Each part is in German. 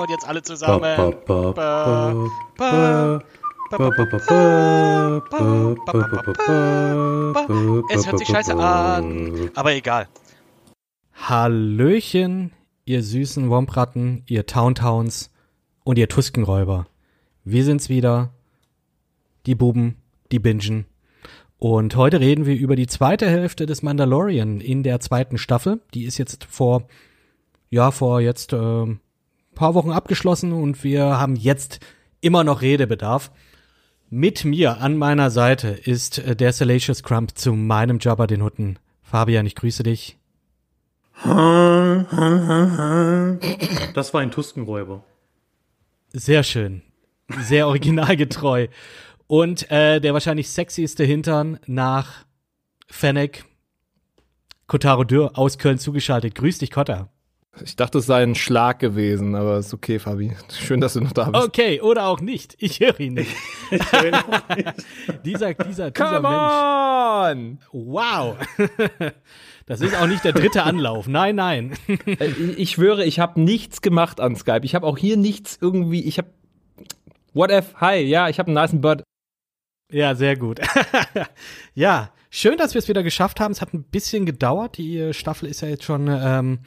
Und jetzt alle zusammen. Es hört sich scheiße an, aber egal. Hallöchen, ihr süßen Wompratten, ihr Towntowns und ihr Tuskenräuber. Wir sind's wieder, die Buben, die Bingen. Und heute reden wir über die zweite Hälfte des Mandalorian in der zweiten Staffel. Die ist jetzt vor, ja, vor jetzt äh, paar Wochen abgeschlossen und wir haben jetzt immer noch Redebedarf. Mit mir an meiner Seite ist äh, der Salacious Crump zu meinem Jabba den Hutten. Fabian, ich grüße dich. Das war ein Tuskenräuber. Sehr schön. Sehr originalgetreu. Und äh, der wahrscheinlich sexieste Hintern nach Fennec, Kotaro Dürr aus Köln zugeschaltet. Grüß dich, Kotta. Ich dachte, es sei ein Schlag gewesen, aber ist okay, Fabi. Schön, dass du noch da bist. Okay, oder auch nicht. Ich höre ihn nicht. Ich höre ihn auch nicht. dieser, dieser, dieser Come Mensch. on! Wow. Das ist auch nicht der dritte Anlauf. Nein, nein. Äh, ich- schwöre, ich habe nichts gemacht an Skype. Ich habe auch hier nichts irgendwie. Ich habe. What if? Hi, ja, ich habe einen niceen Butt. Ja, sehr gut. ja, schön, dass wir es wieder geschafft haben. Es hat ein bisschen gedauert. Die äh, Staffel ist ja jetzt schon ähm,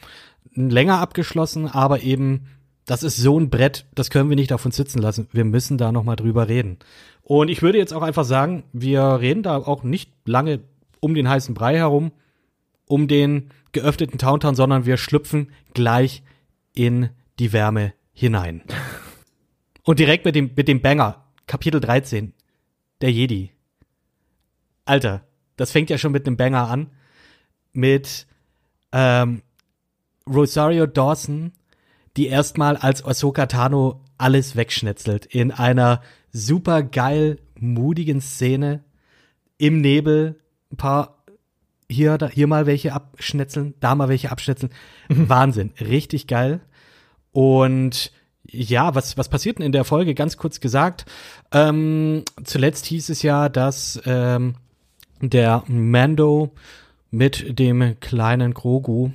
länger abgeschlossen, aber eben, das ist so ein Brett, das können wir nicht auf uns sitzen lassen. Wir müssen da noch mal drüber reden. Und ich würde jetzt auch einfach sagen, wir reden da auch nicht lange um den heißen Brei herum, um den geöffneten Towntown, sondern wir schlüpfen gleich in die Wärme hinein. Und direkt mit dem, mit dem Banger, Kapitel 13, der Jedi. Alter, das fängt ja schon mit einem Banger an. Mit ähm, Rosario Dawson, die erstmal als Ahsoka Tano alles wegschnetzelt. In einer super geil mutigen Szene im Nebel. Ein paar hier, da, hier mal welche abschnetzeln, da mal welche abschnetzeln. Wahnsinn, richtig geil. Und ja, was, was passiert denn in der Folge? Ganz kurz gesagt. Ähm, zuletzt hieß es ja, dass ähm, der Mando mit dem kleinen Grogu,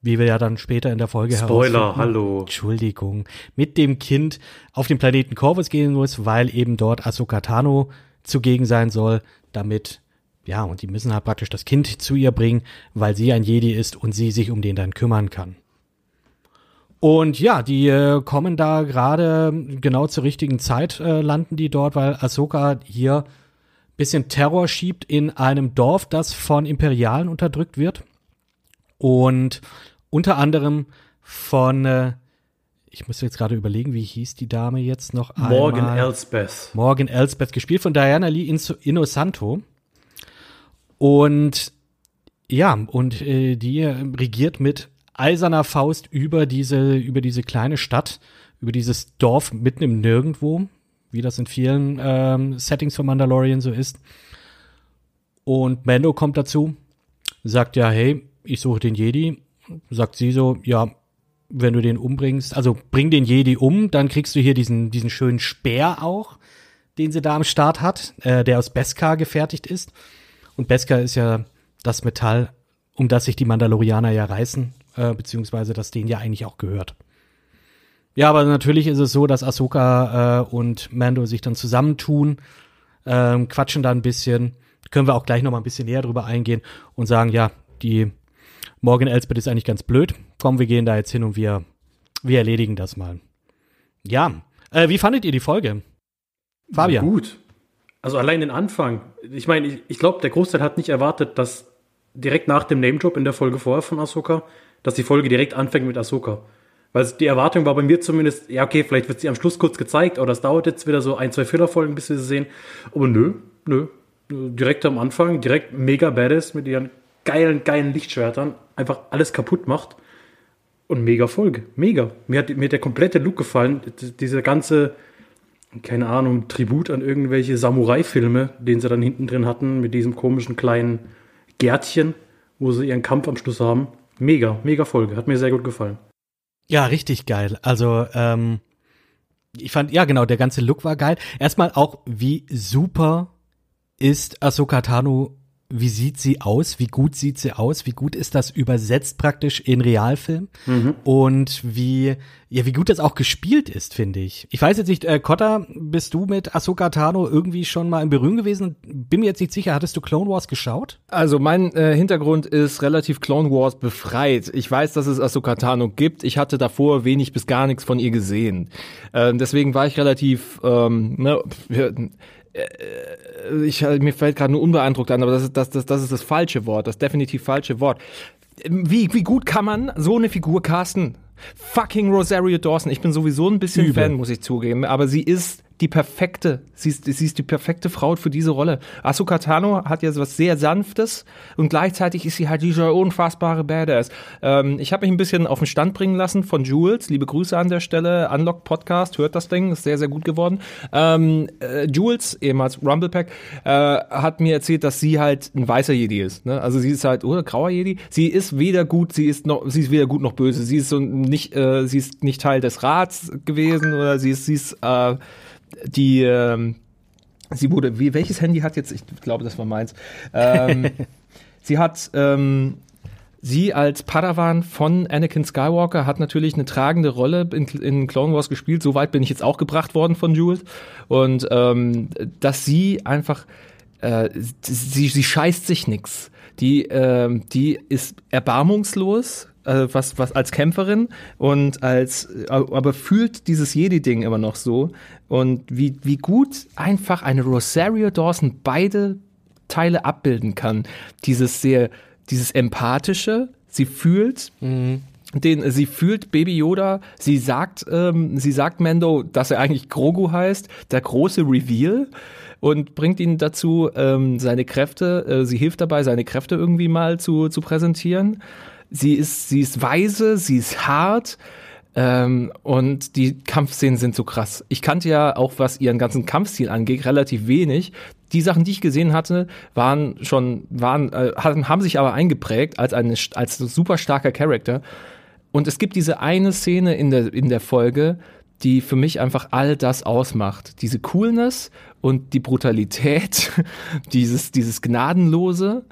wie wir ja dann später in der Folge Spoiler, hallo. Entschuldigung, mit dem Kind auf den Planeten Corvus gehen muss, weil eben dort Ahsoka Tano zugegen sein soll, damit ja, und die müssen halt praktisch das Kind zu ihr bringen, weil sie ein Jedi ist und sie sich um den dann kümmern kann. Und ja, die äh, kommen da gerade genau zur richtigen Zeit, äh, landen die dort, weil Ahsoka hier bisschen Terror schiebt in einem Dorf, das von Imperialen unterdrückt wird. Und unter anderem von, äh, ich muss jetzt gerade überlegen, wie hieß die Dame jetzt noch einmal? Morgan Elsbeth. Morgan Elsbeth, gespielt von Diana Lee Innocento. Und ja, und äh, die äh, regiert mit eiserner Faust über diese, über diese kleine Stadt, über dieses Dorf mitten im Nirgendwo, wie das in vielen ähm, Settings von Mandalorian so ist. Und Mando kommt dazu, sagt ja, hey, ich suche den Jedi. Sagt sie so, ja, wenn du den umbringst, also bring den Jedi um, dann kriegst du hier diesen, diesen schönen Speer auch, den sie da am Start hat, äh, der aus Beskar gefertigt ist. Und Beskar ist ja das Metall, um das sich die Mandalorianer ja reißen, äh, beziehungsweise das denen ja eigentlich auch gehört. Ja, aber natürlich ist es so, dass Ahsoka äh, und Mando sich dann zusammentun, ähm, quatschen da ein bisschen. Können wir auch gleich noch mal ein bisschen näher drüber eingehen und sagen, ja, die Morgan Elsbeth ist eigentlich ganz blöd. Komm, wir gehen da jetzt hin und wir, wir erledigen das mal. Ja, äh, wie fandet ihr die Folge? Fabian. Gut. Also allein den Anfang. Ich meine, ich, ich glaube, der Großteil hat nicht erwartet, dass direkt nach dem Name-Drop in der Folge vorher von Ahsoka, dass die Folge direkt anfängt mit Ahsoka. Weil die Erwartung war bei mir zumindest, ja, okay, vielleicht wird sie am Schluss kurz gezeigt, oder es dauert jetzt wieder so ein, zwei Filler-Folgen, bis wir sie sehen. Aber nö, nö. Direkt am Anfang, direkt mega badass mit ihren geilen, geilen Lichtschwertern, einfach alles kaputt macht. Und mega Folge. Mega. Mir hat, mir hat der komplette Look gefallen. Diese ganze, keine Ahnung, Tribut an irgendwelche Samurai-Filme, den sie dann hinten drin hatten, mit diesem komischen kleinen Gärtchen, wo sie ihren Kampf am Schluss haben. Mega, mega Folge. Hat mir sehr gut gefallen. Ja, richtig geil. Also, ähm, ich fand, ja genau, der ganze Look war geil. Erstmal auch, wie super ist Ahsoka Tano wie sieht sie aus, wie gut sieht sie aus, wie gut ist das übersetzt praktisch in Realfilm mhm. und wie ja, wie gut das auch gespielt ist, finde ich. Ich weiß jetzt nicht, äh, Kotta, bist du mit Ahsoka Tano irgendwie schon mal in Berührung gewesen? Bin mir jetzt nicht sicher, hattest du Clone Wars geschaut? Also mein äh, Hintergrund ist relativ Clone Wars befreit. Ich weiß, dass es Ahsoka Tano gibt. Ich hatte davor wenig bis gar nichts von ihr gesehen. Äh, deswegen war ich relativ, ähm, ne, ich, mir fällt gerade nur unbeeindruckt an, aber das ist das, das, das ist das falsche Wort, das definitiv falsche Wort. Wie, wie gut kann man so eine Figur casten? Fucking Rosario Dawson. Ich bin sowieso ein bisschen Übel. Fan, muss ich zugeben. Aber sie ist die perfekte, sie ist, sie ist die perfekte Frau für diese Rolle. Asuka Tano hat ja was sehr Sanftes und gleichzeitig ist sie halt dieser unfassbare Badass. Ähm, ich habe mich ein bisschen auf den Stand bringen lassen von Jules. Liebe Grüße an der Stelle. Unlock Podcast, hört das Ding, ist sehr, sehr gut geworden. Ähm, äh, Jules, ehemals Rumblepack, äh, hat mir erzählt, dass sie halt ein weißer Jedi ist. Ne? Also sie ist halt, oder grauer Jedi. Sie ist weder gut, sie ist noch, sie ist weder gut noch böse. Sie ist so nicht, äh, sie ist nicht Teil des Rats gewesen oder sie ist, sie ist, äh, die, ähm, sie wurde, wie, welches Handy hat jetzt, ich glaube, das war meins, ähm, sie hat, ähm, Sie als Padawan von Anakin Skywalker hat natürlich eine tragende Rolle in, in Clone Wars gespielt. Soweit bin ich jetzt auch gebracht worden von Jules. Und ähm, dass sie einfach, äh, sie, sie scheißt sich nix. Die, äh, die ist erbarmungslos, äh, was, was als Kämpferin und als, äh, aber fühlt dieses Jedi-Ding immer noch so. Und wie, wie gut einfach eine Rosario Dawson beide Teile abbilden kann. Dieses sehr, dieses empathische, sie fühlt, mhm. Den, sie fühlt Baby Yoda, sie sagt, ähm, sie sagt Mando, dass er eigentlich Grogu heißt, der große Reveal und bringt ihn dazu, ähm, seine Kräfte, äh, sie hilft dabei, seine Kräfte irgendwie mal zu, zu präsentieren. Sie ist, sie ist weise, sie ist hart. Ähm, und die Kampfszenen sind so krass. Ich kannte ja auch, was ihren ganzen Kampfstil angeht, relativ wenig. Die Sachen, die ich gesehen hatte, waren schon, waren, äh, haben sich aber eingeprägt als eine, als super starker Charakter. Und es gibt diese eine Szene in der, in der Folge, die für mich einfach all das ausmacht. Diese Coolness und die Brutalität, dieses, dieses Gnadenlose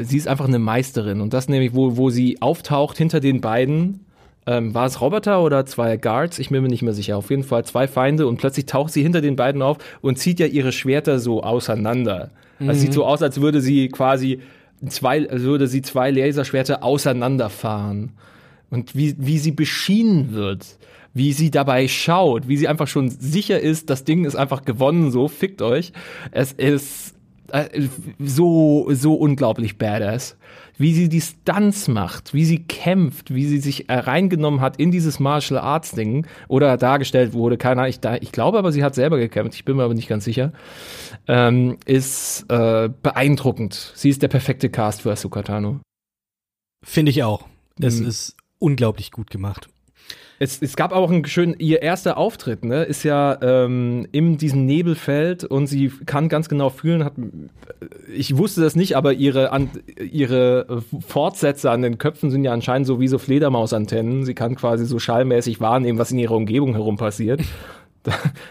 sie ist einfach eine Meisterin. Und das nämlich, wo, wo sie auftaucht hinter den beiden. Ähm, war es Roboter oder zwei Guards? Ich bin mir nicht mehr sicher. Auf jeden Fall zwei Feinde und plötzlich taucht sie hinter den beiden auf und zieht ja ihre Schwerter so auseinander. Mhm. Also sieht so aus, als würde sie quasi zwei, als würde sie zwei Laserschwerter auseinanderfahren. Und wie, wie sie beschienen wird wie sie dabei schaut, wie sie einfach schon sicher ist, das Ding ist einfach gewonnen, so fickt euch. Es ist äh, so, so unglaublich badass. Wie sie die Stunts macht, wie sie kämpft, wie sie sich reingenommen hat in dieses Martial Arts Ding oder dargestellt wurde, keine Ahnung, ich, ich glaube aber, sie hat selber gekämpft, ich bin mir aber nicht ganz sicher, ähm, ist äh, beeindruckend. Sie ist der perfekte Cast für Asuka Tano. Finde ich auch. Es mhm. ist unglaublich gut gemacht. Es, es gab auch einen schönen, ihr erster Auftritt, ne, ist ja ähm, in diesem Nebelfeld und sie kann ganz genau fühlen, hat, ich wusste das nicht, aber ihre, an, ihre Fortsätze an den Köpfen sind ja anscheinend so wie so Fledermausantennen. Sie kann quasi so schallmäßig wahrnehmen, was in ihrer Umgebung herum passiert.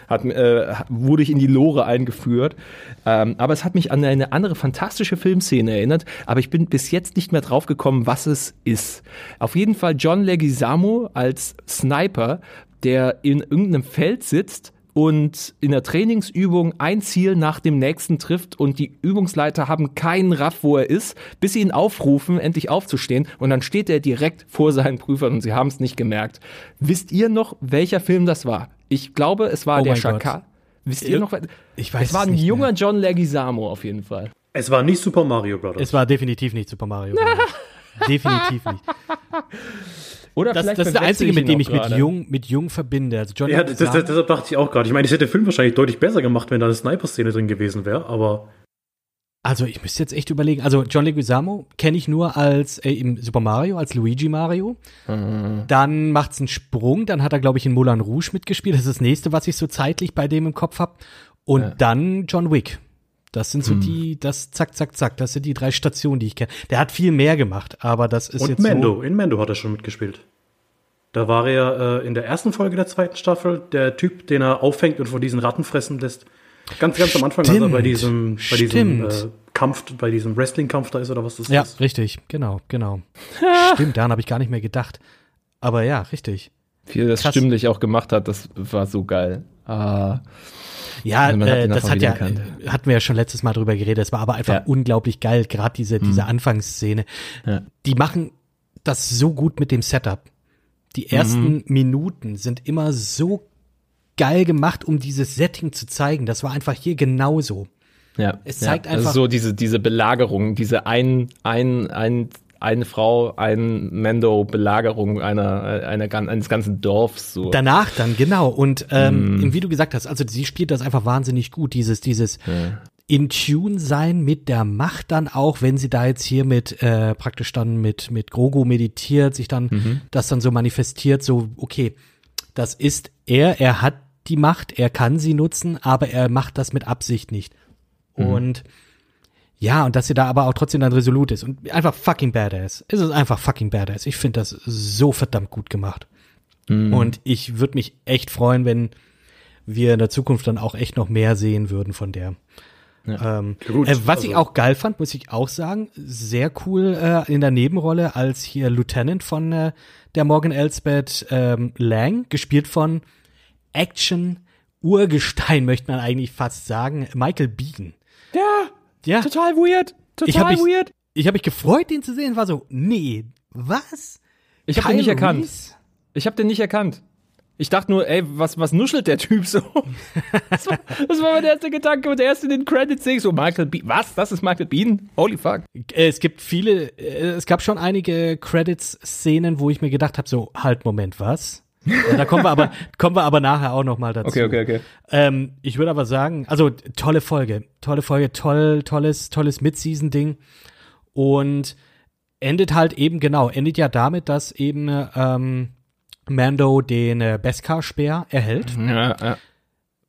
Hat, äh, wurde ich in die Lore eingeführt. Ähm, aber es hat mich an eine andere fantastische Filmszene erinnert, aber ich bin bis jetzt nicht mehr drauf gekommen, was es ist. Auf jeden Fall John Leguizamo als Sniper, der in irgendeinem Feld sitzt und in der Trainingsübung ein Ziel nach dem nächsten trifft und die Übungsleiter haben keinen Raff, wo er ist, bis sie ihn aufrufen, endlich aufzustehen und dann steht er direkt vor seinen Prüfern und sie haben es nicht gemerkt. Wisst ihr noch, welcher Film das war? Ich glaube, es war oh der Schakal. Wisst ihr noch? Ich weiß es war ein junger mehr. John Leguizamo auf jeden Fall. Es war nicht Super Mario Brothers. Es war definitiv nicht Super Mario Brothers. definitiv nicht. Oder das, das ist der einzige, mit dem ich mit jung, mit jung verbinde. Also John ja, das, das, deshalb dachte ich auch gerade. Ich meine, ich hätte den Film wahrscheinlich deutlich besser gemacht, wenn da eine Sniper-Szene drin gewesen wäre, aber. Also ich müsste jetzt echt überlegen. Also John Leguizamo kenne ich nur als äh, im Super Mario, als Luigi Mario. Mhm. Dann macht's einen Sprung. Dann hat er, glaube ich, in Moulin Rouge mitgespielt. Das ist das nächste, was ich so zeitlich bei dem im Kopf habe. Und ja. dann John Wick. Das sind so hm. die, das zack, zack, zack, das sind die drei Stationen, die ich kenne. Der hat viel mehr gemacht, aber das ist Und jetzt. Mendo, so in Mendo hat er schon mitgespielt. Da war er äh, in der ersten Folge der zweiten Staffel der Typ, den er auffängt und von diesen Ratten fressen lässt. Ganz, ganz am Anfang, als er bei diesem, bei diesem äh, Kampf, bei diesem Wrestling-Kampf da ist oder was das Ja, ist. richtig, genau, genau. Stimmt, daran habe ich gar nicht mehr gedacht. Aber ja, richtig. Wie er das Krass. stimmlich auch gemacht hat, das war so geil. Ah, Ja, äh, das hat ja, wiedererkannt. äh, hatten wir ja schon letztes Mal drüber geredet. Es war aber einfach Ja. unglaublich geil, gerade diese, diese Anfangsszene. Ja. Die machen das so gut mit dem Setup. Die ersten Minuten sind immer so geil gemacht, um dieses Setting zu zeigen. Das war einfach hier genauso. ja. Es zeigt ja. einfach- Also so diese, diese Belagerung, diese ein, ein, ein, eine Frau, ein Mendo-Belagerung einer, einer, gan- eines ganzen Dorfs. So. Danach dann, genau. Und ähm, wie du gesagt hast, also sie spielt das einfach wahnsinnig gut, dieses, dieses in Tune sein mit der Macht dann auch, wenn sie da jetzt hier mit äh, praktisch dann mit mit Grogu meditiert, sich dann das dann so manifestiert, so okay, das ist er, er hat die Macht, er kann sie nutzen, aber er macht das mit Absicht nicht. Und ja, und dass sie da aber auch trotzdem dann resolut ist und einfach fucking badass. Es ist einfach fucking badass. Ich finde das so verdammt gut gemacht. Und ich würde mich echt freuen, wenn wir in der Zukunft dann auch echt noch mehr sehen würden von der. Ähm, gut, äh, was ich also- auch geil fand, muss ich auch sagen, sehr cool äh, in der Nebenrolle als hier Lieutenant von äh, der Morgan Elsbeth ähm, Lang, gespielt von Action Urgestein, möchte man eigentlich fast sagen, Michael Bean. ja, Ja, total weird. Total ich habe mich, weird. ich hab mich gefreut, den zu sehen, war so, nee, was? Ich habe den nicht Kyle erkannt. Reese? Ich habe den nicht erkannt. Ich dachte nur, ey, was, was nuschelt der Typ so? Das war, das war mein erster Gedanke und erst in den Credits sehe ich so, Michael Bean. Was? Das ist Michael Bean? Holy fuck. Äh, Es gibt viele, äh, es gab schon einige Credits-Szenen, wo ich mir gedacht habe, so, halt, Moment, was? Und da kommen wir aber, kommen wir aber nachher auch noch mal dazu. Okay, okay, okay. Ähm, ich würde aber sagen, also tolle Folge, tolle Folge, toll, tolles, tolles Mid-Season-Ding und endet halt eben genau, endet ja damit, dass eben ähm, Mando den äh, Beskar-Speer erhält. Ja, ja.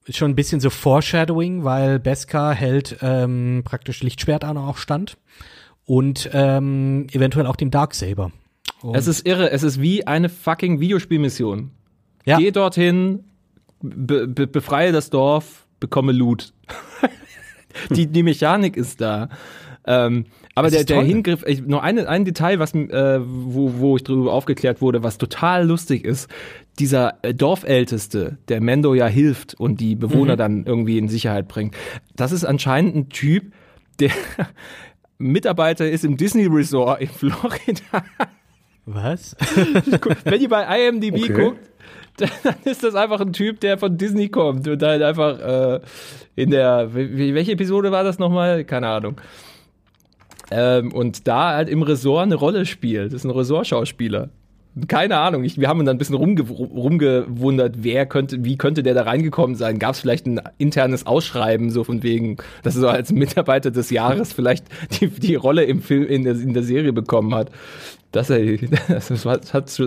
Ist schon ein bisschen so Foreshadowing, weil Beskar hält ähm, praktisch Lichtschwert an auch stand und ähm, eventuell auch den Darksaber. Und, Es ist irre. Es ist wie eine fucking Videospielmission. ja, Geh dorthin, be be befreie das Dorf, bekomme Loot. die, die Mechanik ist da. Ähm, aber der, der toll. Hingriff, ich, nur eine, ein Detail, was, äh, wo, wo ich drüber aufgeklärt wurde, was total lustig ist, dieser äh, Dorfälteste, der Mendo ja hilft und die Bewohner dann irgendwie in Sicherheit bringt, das ist anscheinend ein Typ, der Mitarbeiter ist im Disney Resort in Florida. Was? Wenn ihr bei IMDb Okay. guckt, dann ist das einfach ein Typ, der von Disney kommt und halt einfach äh, in der, welche Episode war das nochmal? Keine Ahnung. Ähm, und da halt im Ressort eine Rolle spielt. Das ist ein Ressortschauspieler. Keine Ahnung, ich, wir haben dann ein bisschen rumge rumgewundert, wer könnte, wie könnte der da reingekommen sein? Gab es vielleicht ein internes Ausschreiben, so von wegen, dass er so als Mitarbeiter des Jahres vielleicht die, die Rolle im Film, in der, in der Serie bekommen hat? Das, das, war, das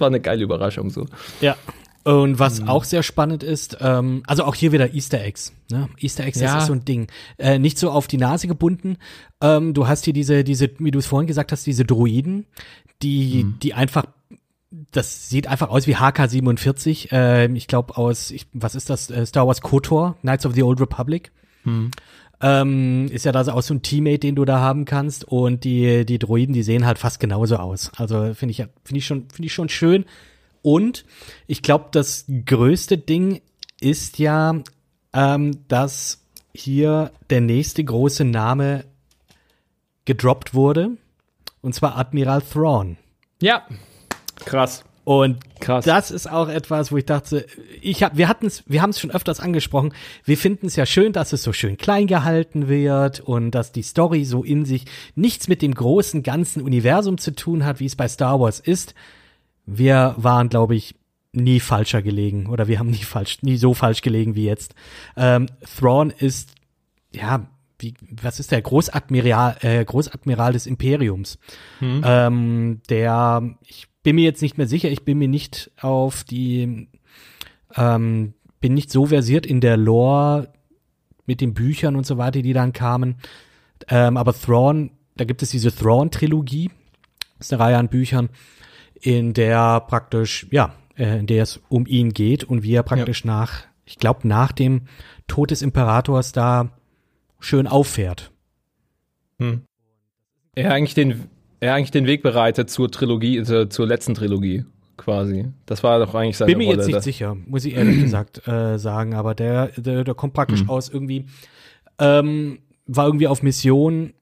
war eine geile Überraschung so. Ja. Und Mhm. was auch sehr spannend ist, ähm, also auch hier wieder Easter Eggs. Ne? Easter Eggs, Ja. ist so ein Ding. Äh, nicht so auf die Nase gebunden. Ähm, du hast hier diese, diese, wie du es vorhin gesagt hast, diese Droiden, die, Mhm. die einfach, das sieht einfach aus wie HK-47. Ähm, ich glaube aus, ich, was ist das? Äh, Star Wars KOTOR, Knights of the Old Republic. Mhm. Ähm, ist ja da auch so ein Teammate, den du da haben kannst. Und die, die Droiden, die sehen halt fast genauso aus. Also finde ich, finde ich schon, finde ich schon schön. Und ich glaube, das größte Ding ist ja, ähm, dass hier der nächste große Name gedroppt wurde. Und zwar Admiral Thrawn. Ja, krass. Und Krass. das ist auch etwas, wo ich dachte, ich hab, wir hatten es, wir haben es schon öfters angesprochen. Wir finden es ja schön, dass es so schön klein gehalten wird und dass die Story so in sich nichts mit dem großen ganzen Universum zu tun hat, wie es bei Star Wars ist. Wir waren, glaube ich, nie falscher gelegen oder wir haben nie falsch, nie so falsch gelegen wie jetzt. Ähm, Thrawn ist ja, wie, was ist der Großadmiral, äh, Großadmiral des Imperiums? Ähm, der, ich bin mir jetzt nicht mehr sicher, ich bin mir nicht auf die, ähm, bin nicht so versiert in der Lore mit den Büchern und so weiter, die dann kamen. Ähm, aber Thrawn, da gibt es diese Thrawn-Trilogie, ist eine Reihe an Büchern, in der praktisch, ja, äh, in der es um ihn geht und wie er praktisch nach, ich glaube, nach dem Tod des Imperators da schön auffährt. Hm. Er eigentlich den, er eigentlich den Weg bereitet zur Trilogie, zur, zur letzten Trilogie quasi. Das war doch eigentlich seine Bin mir Rolle. jetzt nicht sicher, muss ich ehrlich gesagt äh, sagen, aber der, der, der kommt praktisch Hm. aus irgendwie, ähm, war irgendwie auf Mission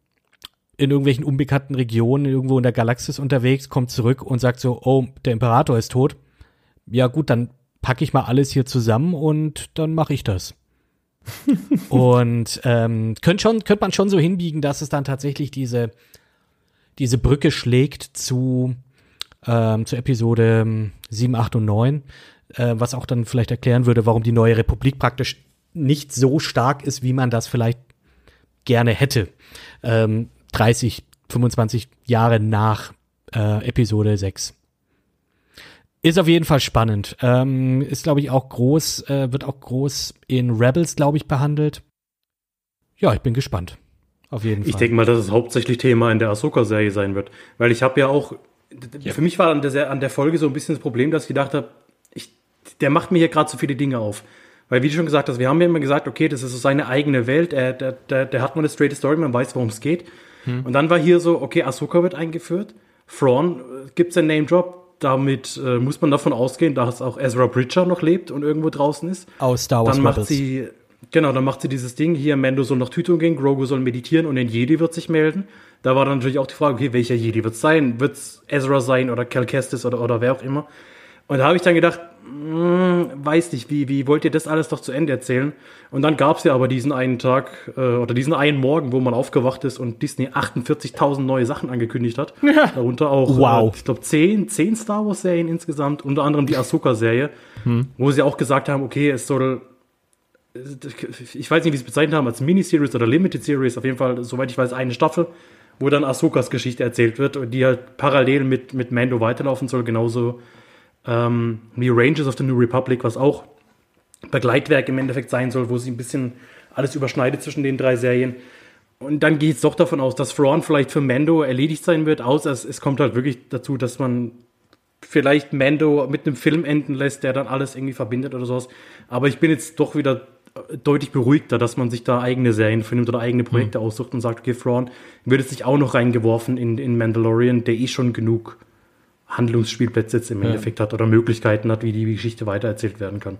in irgendwelchen unbekannten Regionen irgendwo in der Galaxis unterwegs, kommt zurück und sagt so, oh, der Imperator ist tot. Ja gut, dann packe ich mal alles hier zusammen und dann mache ich das. und ähm, könnte schon, könnte man schon so hinbiegen, dass es dann tatsächlich diese diese Brücke schlägt zu ähm, zu Episode ähm, 7, 8 und 9, äh, was auch dann vielleicht erklären würde, warum die neue Republik praktisch nicht so stark ist, wie man das vielleicht gerne hätte. Ähm, 30, 25 Jahre nach äh, Episode 6. Ist auf jeden Fall spannend. Ähm, ist, glaube ich, auch groß, äh, wird auch groß in Rebels, glaube ich, behandelt. Ja, ich bin gespannt. Auf jeden Fall. Ich denke mal, dass es hauptsächlich Thema in der Ahsoka-Serie sein wird. Weil ich habe ja auch, für mich war an der, an der Folge so ein bisschen das Problem, dass ich gedacht habe, ich, der macht mir hier gerade so viele Dinge auf. Weil, wie du schon gesagt hast, wir haben ja immer gesagt, okay, das ist so seine eigene Welt, er, der, der, der hat mal eine straight Story, man weiß, worum es geht. Und dann war hier so, okay, Ahsoka wird eingeführt, Thrawn äh, gibt's einen Name-Drop, damit äh, muss man davon ausgehen, dass auch Ezra Bridger noch lebt und irgendwo draußen ist. Aus Star Wars Dann macht Rebels. sie, genau, dann macht sie dieses Ding, hier Mando soll nach Tython gehen, Grogu soll meditieren und ein Jedi wird sich melden. Da war dann natürlich auch die Frage, okay, welcher Jedi wird's sein? Wird's Ezra sein oder Cal Kestis oder, oder wer auch immer? Und da habe ich dann gedacht, hm, weiß nicht, wie, wie wollt ihr das alles doch zu Ende erzählen? Und dann gab's ja aber diesen einen Tag äh, oder diesen einen Morgen, wo man aufgewacht ist und Disney 48.000 neue Sachen angekündigt hat. Darunter auch, Wow. äh, ich glaube, 10, 10 Star Wars-Serien insgesamt, unter anderem die Ahsoka-Serie, wo sie auch gesagt haben, okay, es soll ich weiß nicht, wie sie es bezeichnet haben, als Miniseries oder Limited Series, auf jeden Fall, soweit ich weiß, eine Staffel, wo dann Ahsokas Geschichte erzählt wird und die halt parallel mit, mit Mando weiterlaufen soll, genauso ähm, wie Rangers of the New Republic, was auch Begleitwerk im Endeffekt sein soll, wo sie ein bisschen alles überschneidet zwischen den drei Serien. Und dann geht es doch davon aus, dass Thrawn vielleicht für Mando erledigt sein wird, außer es, es kommt halt wirklich dazu, dass man vielleicht Mando mit einem Film enden lässt, der dann alles irgendwie verbindet oder sowas. Aber ich bin jetzt doch wieder deutlich beruhigter, dass man sich da eigene Serien findet oder eigene Projekte aussucht und sagt, okay, Thrawn wird jetzt nicht auch noch reingeworfen in, in Mandalorian, der eh schon genug Handlungsspielplätze jetzt im Endeffekt hat oder Möglichkeiten hat, wie die Geschichte weitererzählt werden kann.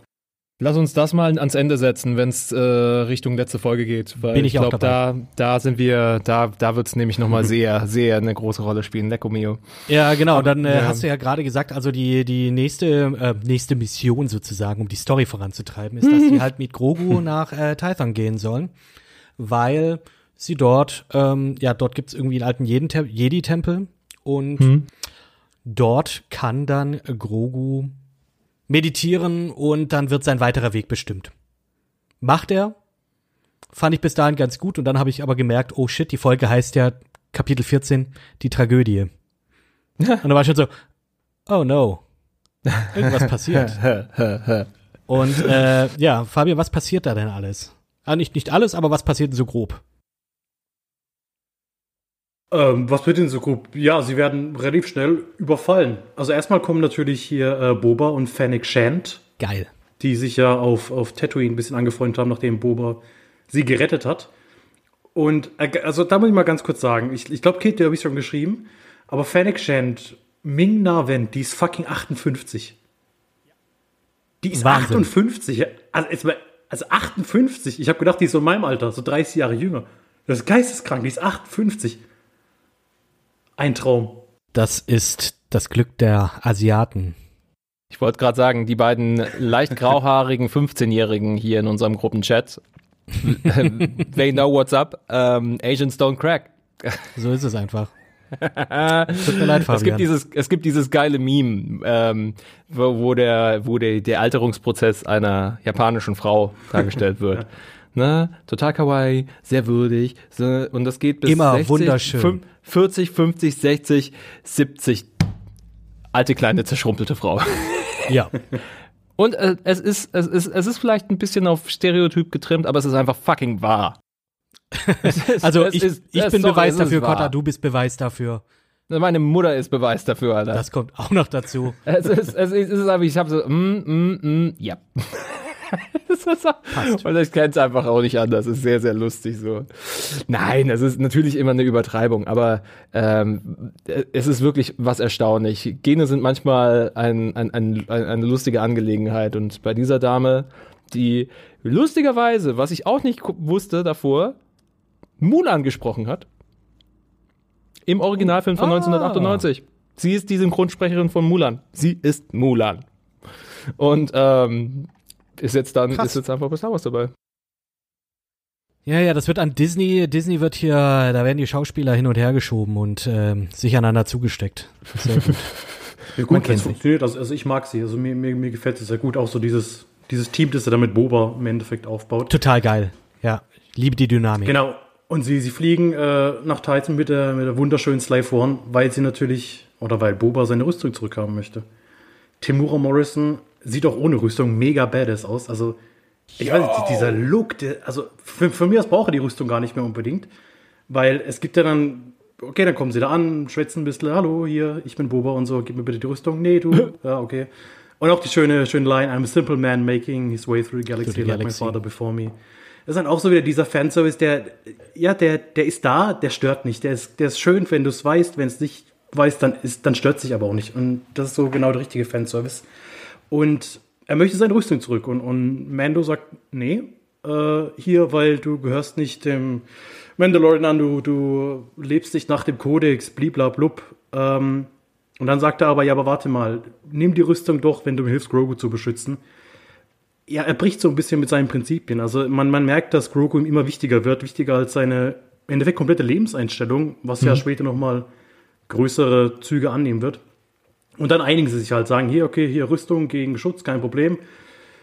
Lass uns das mal ans Ende setzen, wenn es äh, Richtung letzte Folge geht. Weil Bin ich auch glaub, da, da sind wir, da, da wird es nämlich nochmal sehr, sehr eine große Rolle spielen. Lecco mio. Ja, genau. Dann äh, Ja. hast du ja gerade gesagt, also die, die nächste, äh, nächste Mission sozusagen, um die Story voranzutreiben, ist, dass die halt mit Grogu nach äh, Tython gehen sollen, weil sie dort, ähm, ja, dort gibt's irgendwie einen alten Jedi-Tempel und dort kann dann Grogu meditieren und dann wird sein weiterer Weg bestimmt. Macht er? Fand ich bis dahin ganz gut und dann habe ich aber gemerkt, oh shit, die Folge heißt ja Kapitel 14, die Tragödie. Und da war ich schon so, oh no, irgendwas passiert. Und äh, ja, Fabian, was passiert da denn alles? Ah, nicht, nicht alles, aber was passiert denn so grob? Ähm, was wird denn so grob? Ja, sie werden relativ schnell überfallen. Also erstmal kommen natürlich hier äh, Boba und Fennec Shand, Geil. die sich ja auf, auf Tatooine ein bisschen angefreundet haben, nachdem Boba sie gerettet hat. Und äh, also da muss ich mal ganz kurz sagen, ich, ich glaube, Kate, die habe ich schon geschrieben, aber Fennec Shand, Ming Na Wen, die ist fucking 58. Die ist Wahnsinn. 58. Also, jetzt mal, also 58. Ich habe gedacht, die ist so in meinem Alter, so 30 Jahre jünger. Das ist geisteskrank, die ist 58. Ein Traum. Das ist das Glück der Asiaten. Ich wollte gerade sagen, die beiden leicht grauhaarigen 15-Jährigen hier in unserem Gruppenchat, they know what's up. Ähm, Asians don't crack. So ist es einfach. Tut mir leid, Es Fabian. gibt dieses, es gibt dieses geile Meme, ähm, wo, wo der, wo der, der Alterungsprozess einer japanischen Frau dargestellt wird. Ne? Total kawaii, sehr würdig. So, und das geht bis Immer 60, wunderschön. fün- 40, 50, 60, 70. Alte kleine zerschrumpelte Frau. ja. Und äh, es ist, es ist, es ist vielleicht ein bisschen auf Stereotyp getrimmt, aber es ist einfach fucking wahr. Ist- Also ich, ist- ich es- bin sorry, Beweis dafür. Kotta, du bist Beweis dafür. Meine Mutter ist Beweis dafür, Alter. Das kommt auch noch dazu. es ist, es ist, es ist einfach, ich habe so, mm, mm, mm, ja. das ist so, und ich kenne es einfach auch nicht anders. Es ist sehr, sehr lustig so. Nein, es ist natürlich immer eine Übertreibung, aber ähm, es ist wirklich was erstaunlich. Gene sind manchmal ein, ein, ein, eine lustige Angelegenheit und bei dieser Dame, die lustigerweise, was ich auch nicht wusste davor, Mulan gesprochen hat. Im Originalfilm von Ah. 1998. Sie ist die Synchronsprecherin von Mulan. Sie ist Mulan. Und ähm, ist jetzt dann Krass. ist jetzt einfach bei Star Wars dabei. Ja, ja, das wird an Disney. Disney wird hier, da werden die Schauspieler hin und her geschoben und ähm, sich aneinander zugesteckt. Sehr gut. Ja, gut, sie. funktioniert. Also, also ich mag sie. Also mir, mir, mir gefällt es sehr gut. Auch so dieses, dieses Team, das er da mit Boba im Endeffekt aufbaut. Total geil. Ja, ich liebe die Dynamik. Genau. Und sie, sie fliegen äh, nach Titan mit der, mit der wunderschönen Slave One, weil sie natürlich, oder weil Boba seine Rüstung zurückhaben möchte. Timura Morrison sieht auch ohne Rüstung mega badass aus. Also, ich weiß nicht, dieser Look, der, also für, für mich aus brauche er die Rüstung gar nicht mehr unbedingt. Weil es gibt ja dann, okay, dann kommen sie da an, schwätzen ein bisschen, hallo, hier, ich bin Boba und so, gib mir bitte die Rüstung. Nee, du, ja, okay. Und auch die schöne, schöne Line, I'm a simple man making his way through the galaxy Through the like my father before me. Das ist dann auch so wieder dieser Fanservice, der, ja, der, der ist da, der stört nicht. Der ist, der ist schön, wenn du es weißt, wenn es nicht weißt, dann ist, dann stört sich aber auch nicht. Und das ist so genau der richtige Fanservice. Und er möchte seine Rüstung zurück. Und, und Mando sagt, nee, äh, hier, weil du gehörst nicht dem Mandalorian an, du, du lebst nicht nach dem Kodex, bliblablub. Ähm, und dann sagt er aber, ja, aber warte mal, nimm die Rüstung doch, wenn du mir hilfst, Grogu zu beschützen. Ja, er bricht so ein bisschen mit seinen Prinzipien. Also man, man merkt, dass Grogu ihm immer wichtiger wird, wichtiger als seine im Endeffekt komplette Lebenseinstellung, was ja später nochmal größere Züge annehmen wird. Und dann einigen sie sich halt, sagen, hier, okay, hier Rüstung gegen Schutz, kein Problem.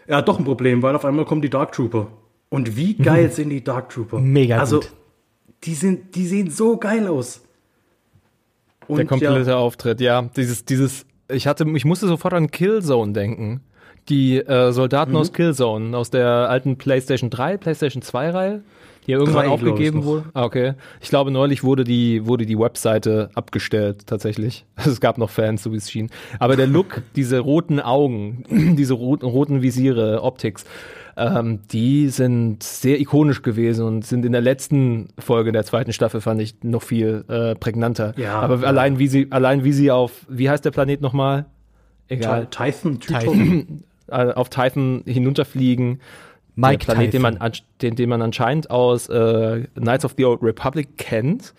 Er hat doch ein Problem, weil auf einmal kommen die Dark Trooper. Und wie geil sind die Dark Trooper? Mega Also, gut. die sind, die sehen so geil aus. Und Der komplette ja, Auftritt, ja. Dieses, dieses, ich hatte, ich musste sofort an Killzone denken. Die äh, Soldaten Mhm. aus Killzone, aus der alten PlayStation 3, PlayStation 2 Reihe, die ja irgendwann Drei, aufgegeben wurde. Ah, okay. Ich glaube, neulich wurde die, wurde die Webseite abgestellt, tatsächlich. Also es gab noch Fans, so wie es schien. Aber der Look, diese roten Augen, diese roten, roten Visiere, Optics, ähm, die sind sehr ikonisch gewesen und sind in der letzten Folge der zweiten Staffel, fand ich, noch viel äh, prägnanter. Ja, Aber ja. allein wie sie, allein wie sie auf, wie heißt der Planet nochmal? Egal. Tython, Tython. Äh, auf Titan hinunterfliegen. Mike der Planet, den man, den, den man anscheinend aus äh, Knights of the Old Republic kennt.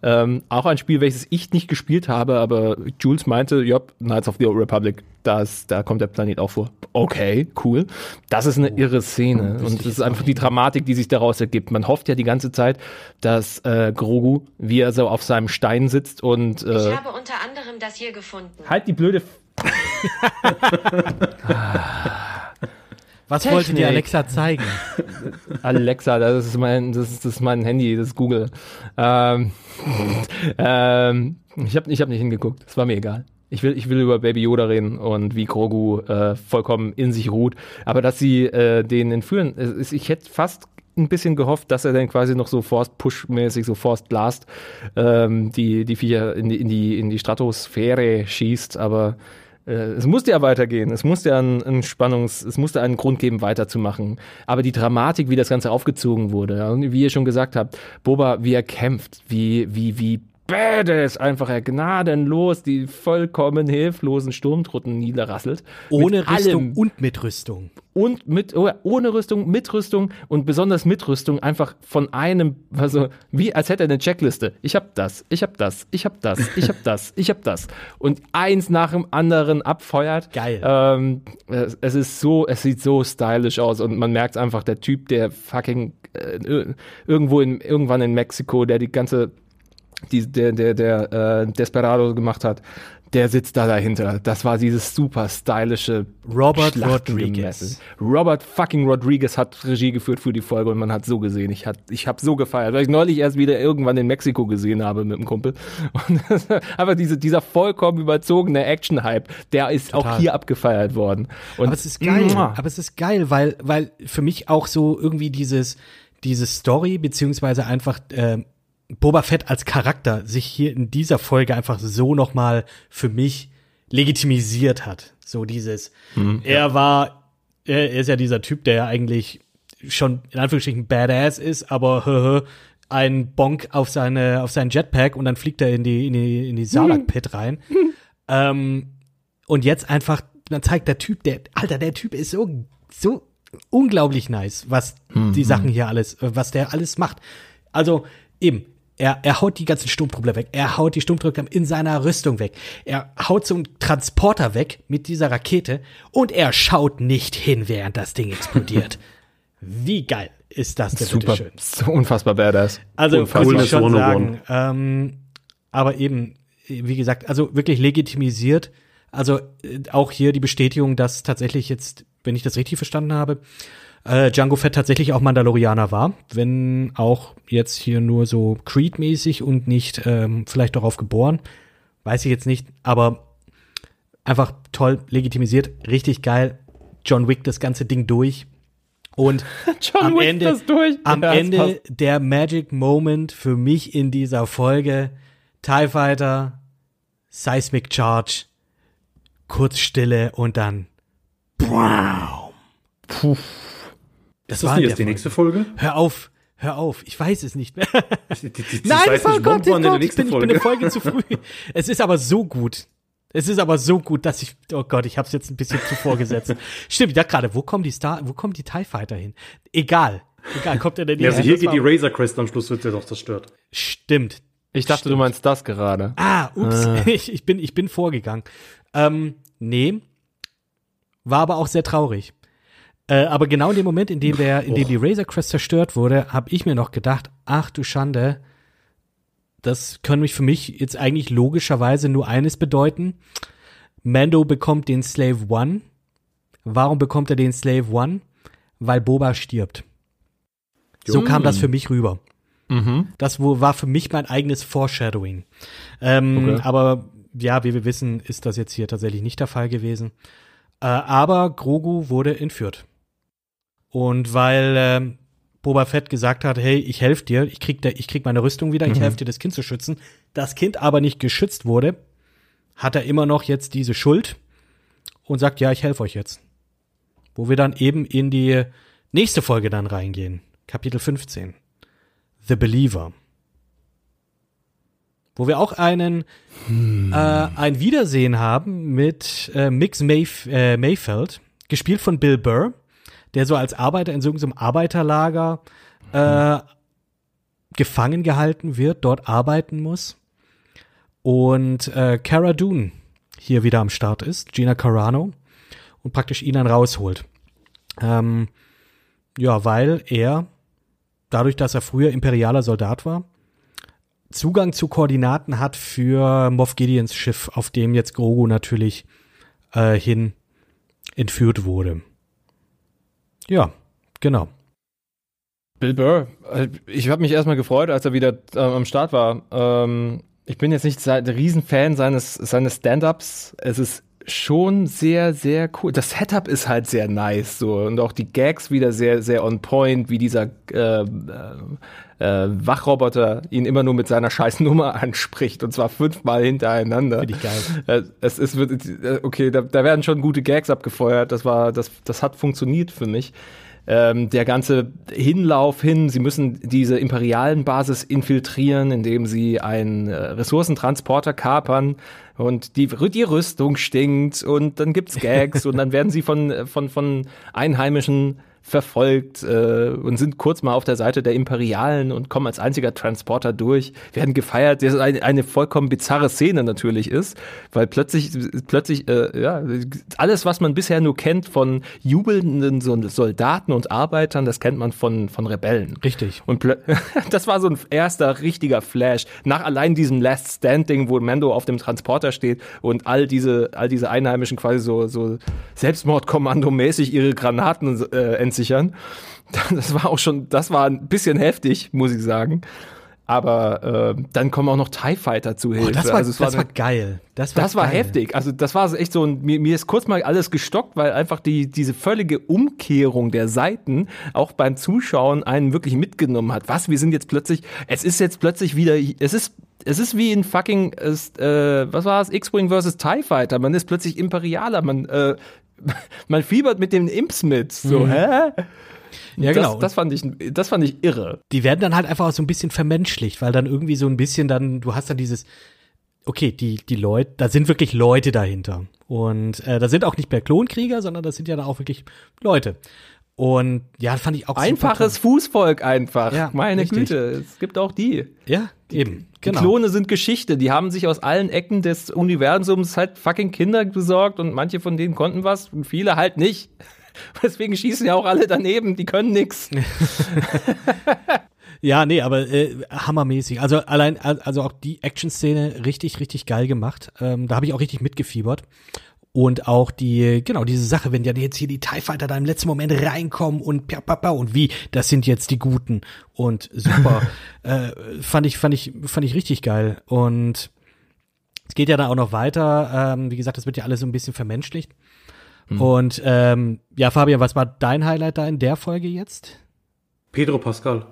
Ähm, auch ein Spiel, welches ich nicht gespielt habe, aber Jules meinte, ja, Knights of the Old Republic, das, da kommt der Planet auch vor. Okay, cool. Das ist eine irre Szene. und das ist einfach die Dramatik, die sich daraus ergibt. Man hofft ja die ganze Zeit, dass äh, Grogu, wie er so auf seinem Stein sitzt und Ich äh, habe unter anderem das hier gefunden. halt die blöde Was wollte dir. Alexa zeigen? Alexa, das ist mein, das ist, das ist mein Handy, das ist Google. Ähm, ähm, ich habe ich hab nicht hingeguckt, es war mir egal. Ich will, ich will über Baby Yoda reden und wie Grogu äh, vollkommen in sich ruht. Aber dass sie äh, den entführen, ist, ich hätte fast ein bisschen gehofft, dass er dann quasi noch so Force Push-mäßig, so Force Blast, ähm, die, die Viecher in die, in die, in die Stratosphäre schießt, aber es musste ja weitergehen. Es musste ja einen, einen Spannungs-, es musste einen Grund geben, weiterzumachen. Aber die Dramatik, wie das Ganze aufgezogen wurde, wie ihr schon gesagt habt, Boba, wie er kämpft, wie, wie, wie badass einfach er gnadenlos die vollkommen hilflosen Sturmtruppen niederrasselt. Ohne Mit Rüstung allem. und mit Rüstung. Und mit, oh, ohne Rüstung, mit Rüstung und besonders mit Rüstung einfach von einem, also wie als hätte er eine Checkliste. Ich hab das, ich hab das, ich hab das, ich hab das, ich hab das. Und eins nach dem anderen abfeuert. Geil. Ähm, es, es ist so, es sieht so stylisch aus und man merkt einfach, der Typ, der fucking äh, ir- irgendwo in, irgendwann in Mexiko, der die ganze die, der, der, der äh, Desperado gemacht hat, der sitzt da dahinter. Das war dieses super stylische Robert. Rodriguez. Robert fucking Rodriguez hat Regie geführt für die Folge und man hat so gesehen. Ich, hat, ich habe so gefeiert, weil ich neulich erst wieder irgendwann in Mexiko gesehen habe mit dem Kumpel. Und aber diese, dieser vollkommen überzogene Action-Hype, der ist Total. auch hier abgefeiert worden. Und Aber es ist geil. Aber es ist geil, weil, weil für mich auch so irgendwie dieses, diese Story, beziehungsweise einfach ähm, Boba Fett als Charakter sich hier in dieser Folge einfach so nochmal für mich legitimisiert hat. So dieses, er war er ist ja dieser Typ, der ja eigentlich schon in Anführungsstrichen Badass ist, aber hö, hö, ein Bonk auf seine auf seinen Jetpack und dann fliegt er in die in die in die Salak Pit rein. ähm, und jetzt einfach dann zeigt der Typ, der Alter, der Typ ist so so unglaublich nice, was die Sachen hier alles, äh, was der alles macht. Also eben, er, er haut die ganzen Sturmtruppler weg. Er haut die Sturmtruppler in seiner Rüstung weg. Er haut so einen Transporter weg mit dieser Rakete und er schaut nicht hin, während das Ding explodiert. Wie geil ist das denn Super, bitteschön? so unfassbar badass. Also Unfassbar. muss ich schon 101. sagen. Ähm, aber eben, wie gesagt, also wirklich legitimisiert. Also äh, auch hier die Bestätigung, dass tatsächlich jetzt, wenn ich das richtig verstanden habe, äh, Django Fett tatsächlich auch Mandalorianer war, wenn auch jetzt hier nur so Creed-mäßig und nicht ähm, vielleicht darauf geboren, weiß ich jetzt nicht, aber einfach toll legitimisiert, richtig geil. John Wick das ganze Ding durch. Und am Wick Ende, am Ja, Ende der Magic Moment für mich in dieser Folge. TIE Fighter, Seismic Charge, kurz Stille und dann Wow. Das war jetzt die nächste Folge? Hör auf, hör auf. Ich weiß es nicht mehr. Die, die, die, Nein, oh Gott, der Gott, ich bin, ich bin eine Folge zu früh. Es ist aber so gut. Es ist aber so gut, dass ich, oh Gott, ich hab's jetzt ein bisschen zuvor gesetzt. Stimmt, ich dachte gerade, wo kommen die Star, wo kommen die TIE Fighter hin? Egal. Egal, kommt er denn Ja, also hier geht die Razor Crest am Schluss, wird ja doch zerstört. Stimmt. Ich dachte, du meinst das gerade. Ah, ups, ich, ich, bin, ich bin vorgegangen. Ähm, nee, war aber auch sehr traurig. Äh, aber genau in dem Moment, in dem, der, in dem die Razor Crest zerstört wurde, habe ich mir noch gedacht, ach du Schande, das kann mich für mich jetzt eigentlich logischerweise nur eines bedeuten. Mando bekommt den Slave One. Warum bekommt er den Slave One? Weil Boba stirbt. So kam das für mich rüber. Das wo, war für mich mein eigenes Foreshadowing. Ähm, Okay. Aber ja, wie wir wissen, ist das jetzt hier tatsächlich nicht der Fall gewesen. Äh, aber Grogu wurde entführt. Und weil ähm, Boba Fett gesagt hat, hey, ich helfe dir, ich krieg, der, ich krieg meine Rüstung wieder, ich helfe dir, das Kind zu schützen, das Kind aber nicht geschützt wurde, hat er immer noch jetzt diese Schuld und sagt, ja, ich helfe euch jetzt. Wo wir dann eben in die nächste Folge dann reingehen. Kapitel 15. The Believer. Wo wir auch einen äh, ein Wiedersehen haben mit äh, Mix Mayf äh, Mayfeld, gespielt von Bill Burr, der so als Arbeiter in so einem Arbeiterlager äh, gefangen gehalten wird, dort arbeiten muss. Und äh, Cara Dune hier wieder am Start ist, Gina Carano, und praktisch ihn dann rausholt. Ähm, ja, weil er, dadurch, dass er früher imperialer Soldat war, Zugang zu Koordinaten hat für Moff Gideons Schiff, auf dem jetzt Grogu natürlich äh, hin entführt wurde. Ja, genau. Bill Burr, äh, ich habe mich erstmal gefreut, als er wieder äh, am Start war. Ähm, ich bin jetzt nicht ein Riesenfan seines, seines Stand-Ups. Es ist schon sehr, sehr cool. Das Setup ist halt sehr nice so und auch die Gags wieder sehr, sehr on point, wie dieser äh, äh, äh, Wachroboter ihn immer nur mit seiner scheiß Nummer anspricht und zwar fünfmal hintereinander. Finde ich geil. Äh, es ist äh, okay, da, da werden schon gute Gags abgefeuert. Das war, das, das hat funktioniert für mich. Ähm, der ganze Hinlauf hin, sie müssen diese imperialen Basis infiltrieren, indem sie einen äh, Ressourcentransporter kapern und die, die Rüstung stinkt und dann gibt's Gags und dann werden sie von, von, von Einheimischen verfolgt äh, und sind kurz mal auf der Seite der Imperialen und kommen als einziger Transporter durch, werden gefeiert, das eine, eine vollkommen bizarre Szene natürlich ist, weil plötzlich, plötzlich, äh, ja, alles, was man bisher nur kennt von jubelnden so Soldaten und Arbeitern, das kennt man von, von Rebellen. Richtig. Und das war so ein erster richtiger Flash. Nach allein diesem Last Standing, wo Mando auf dem Transporter steht und all diese, all diese Einheimischen quasi so, so Selbstmordkommando-mäßig ihre Granaten äh, entsichern. Das war auch schon, das war ein bisschen heftig, muss ich sagen. Aber äh, dann kommen auch noch TIE Fighter zu Hilfe. Oh, das war, also das war eine- geil. Das war, das war geil. heftig. Also das war echt so mir, mir ist kurz mal alles gestockt, weil einfach die, diese völlige Umkehrung der Seiten auch beim Zuschauen einen wirklich mitgenommen hat. Was, wir sind jetzt plötzlich, es ist jetzt plötzlich wieder, es ist, es ist wie in fucking, ist, äh, was war es, X-Wing versus TIE Fighter. Man ist plötzlich Imperialer, man, äh, man fiebert mit den Imps mit. So, Mhm. hä? Ja, genau. Das, fand ich, das fand ich irre. die werden dann halt einfach auch so ein bisschen vermenschlicht, weil dann irgendwie so ein bisschen dann, du hast dann dieses, okay, die, die Leute, da sind wirklich Leute dahinter. Und äh, da sind auch nicht mehr Klonkrieger, sondern das sind ja da auch wirklich Leute. Und ja, fand ich auch super Einfaches Fußvolk einfach. Ja, Meine richtig. Güte, es gibt auch die. Ja, eben. Die Genau. Klone sind Geschichte. Die haben sich aus allen Ecken des Universums halt fucking Kinder besorgt und manche von denen konnten was und viele halt nicht. Deswegen schießen ja auch alle daneben, die können nix. Ja, nee, aber äh, hammermäßig. Also allein, al- also auch die Action-Szene richtig, richtig geil gemacht. Ähm, da habe ich auch richtig mitgefiebert. Und auch die, genau, diese Sache, wenn ja jetzt hier die TIE Fighter da im letzten Moment reinkommen und pia, pia, pia, und wie, das sind jetzt die Guten und super. äh, fand ich, fand ich, fand ich richtig geil. Und es geht ja da auch noch weiter. Ähm, wie gesagt, das wird ja alles so ein bisschen vermenschlicht. Und ähm, ja, Fabian, was war dein Highlight da in der Folge jetzt? Pedro Pascal.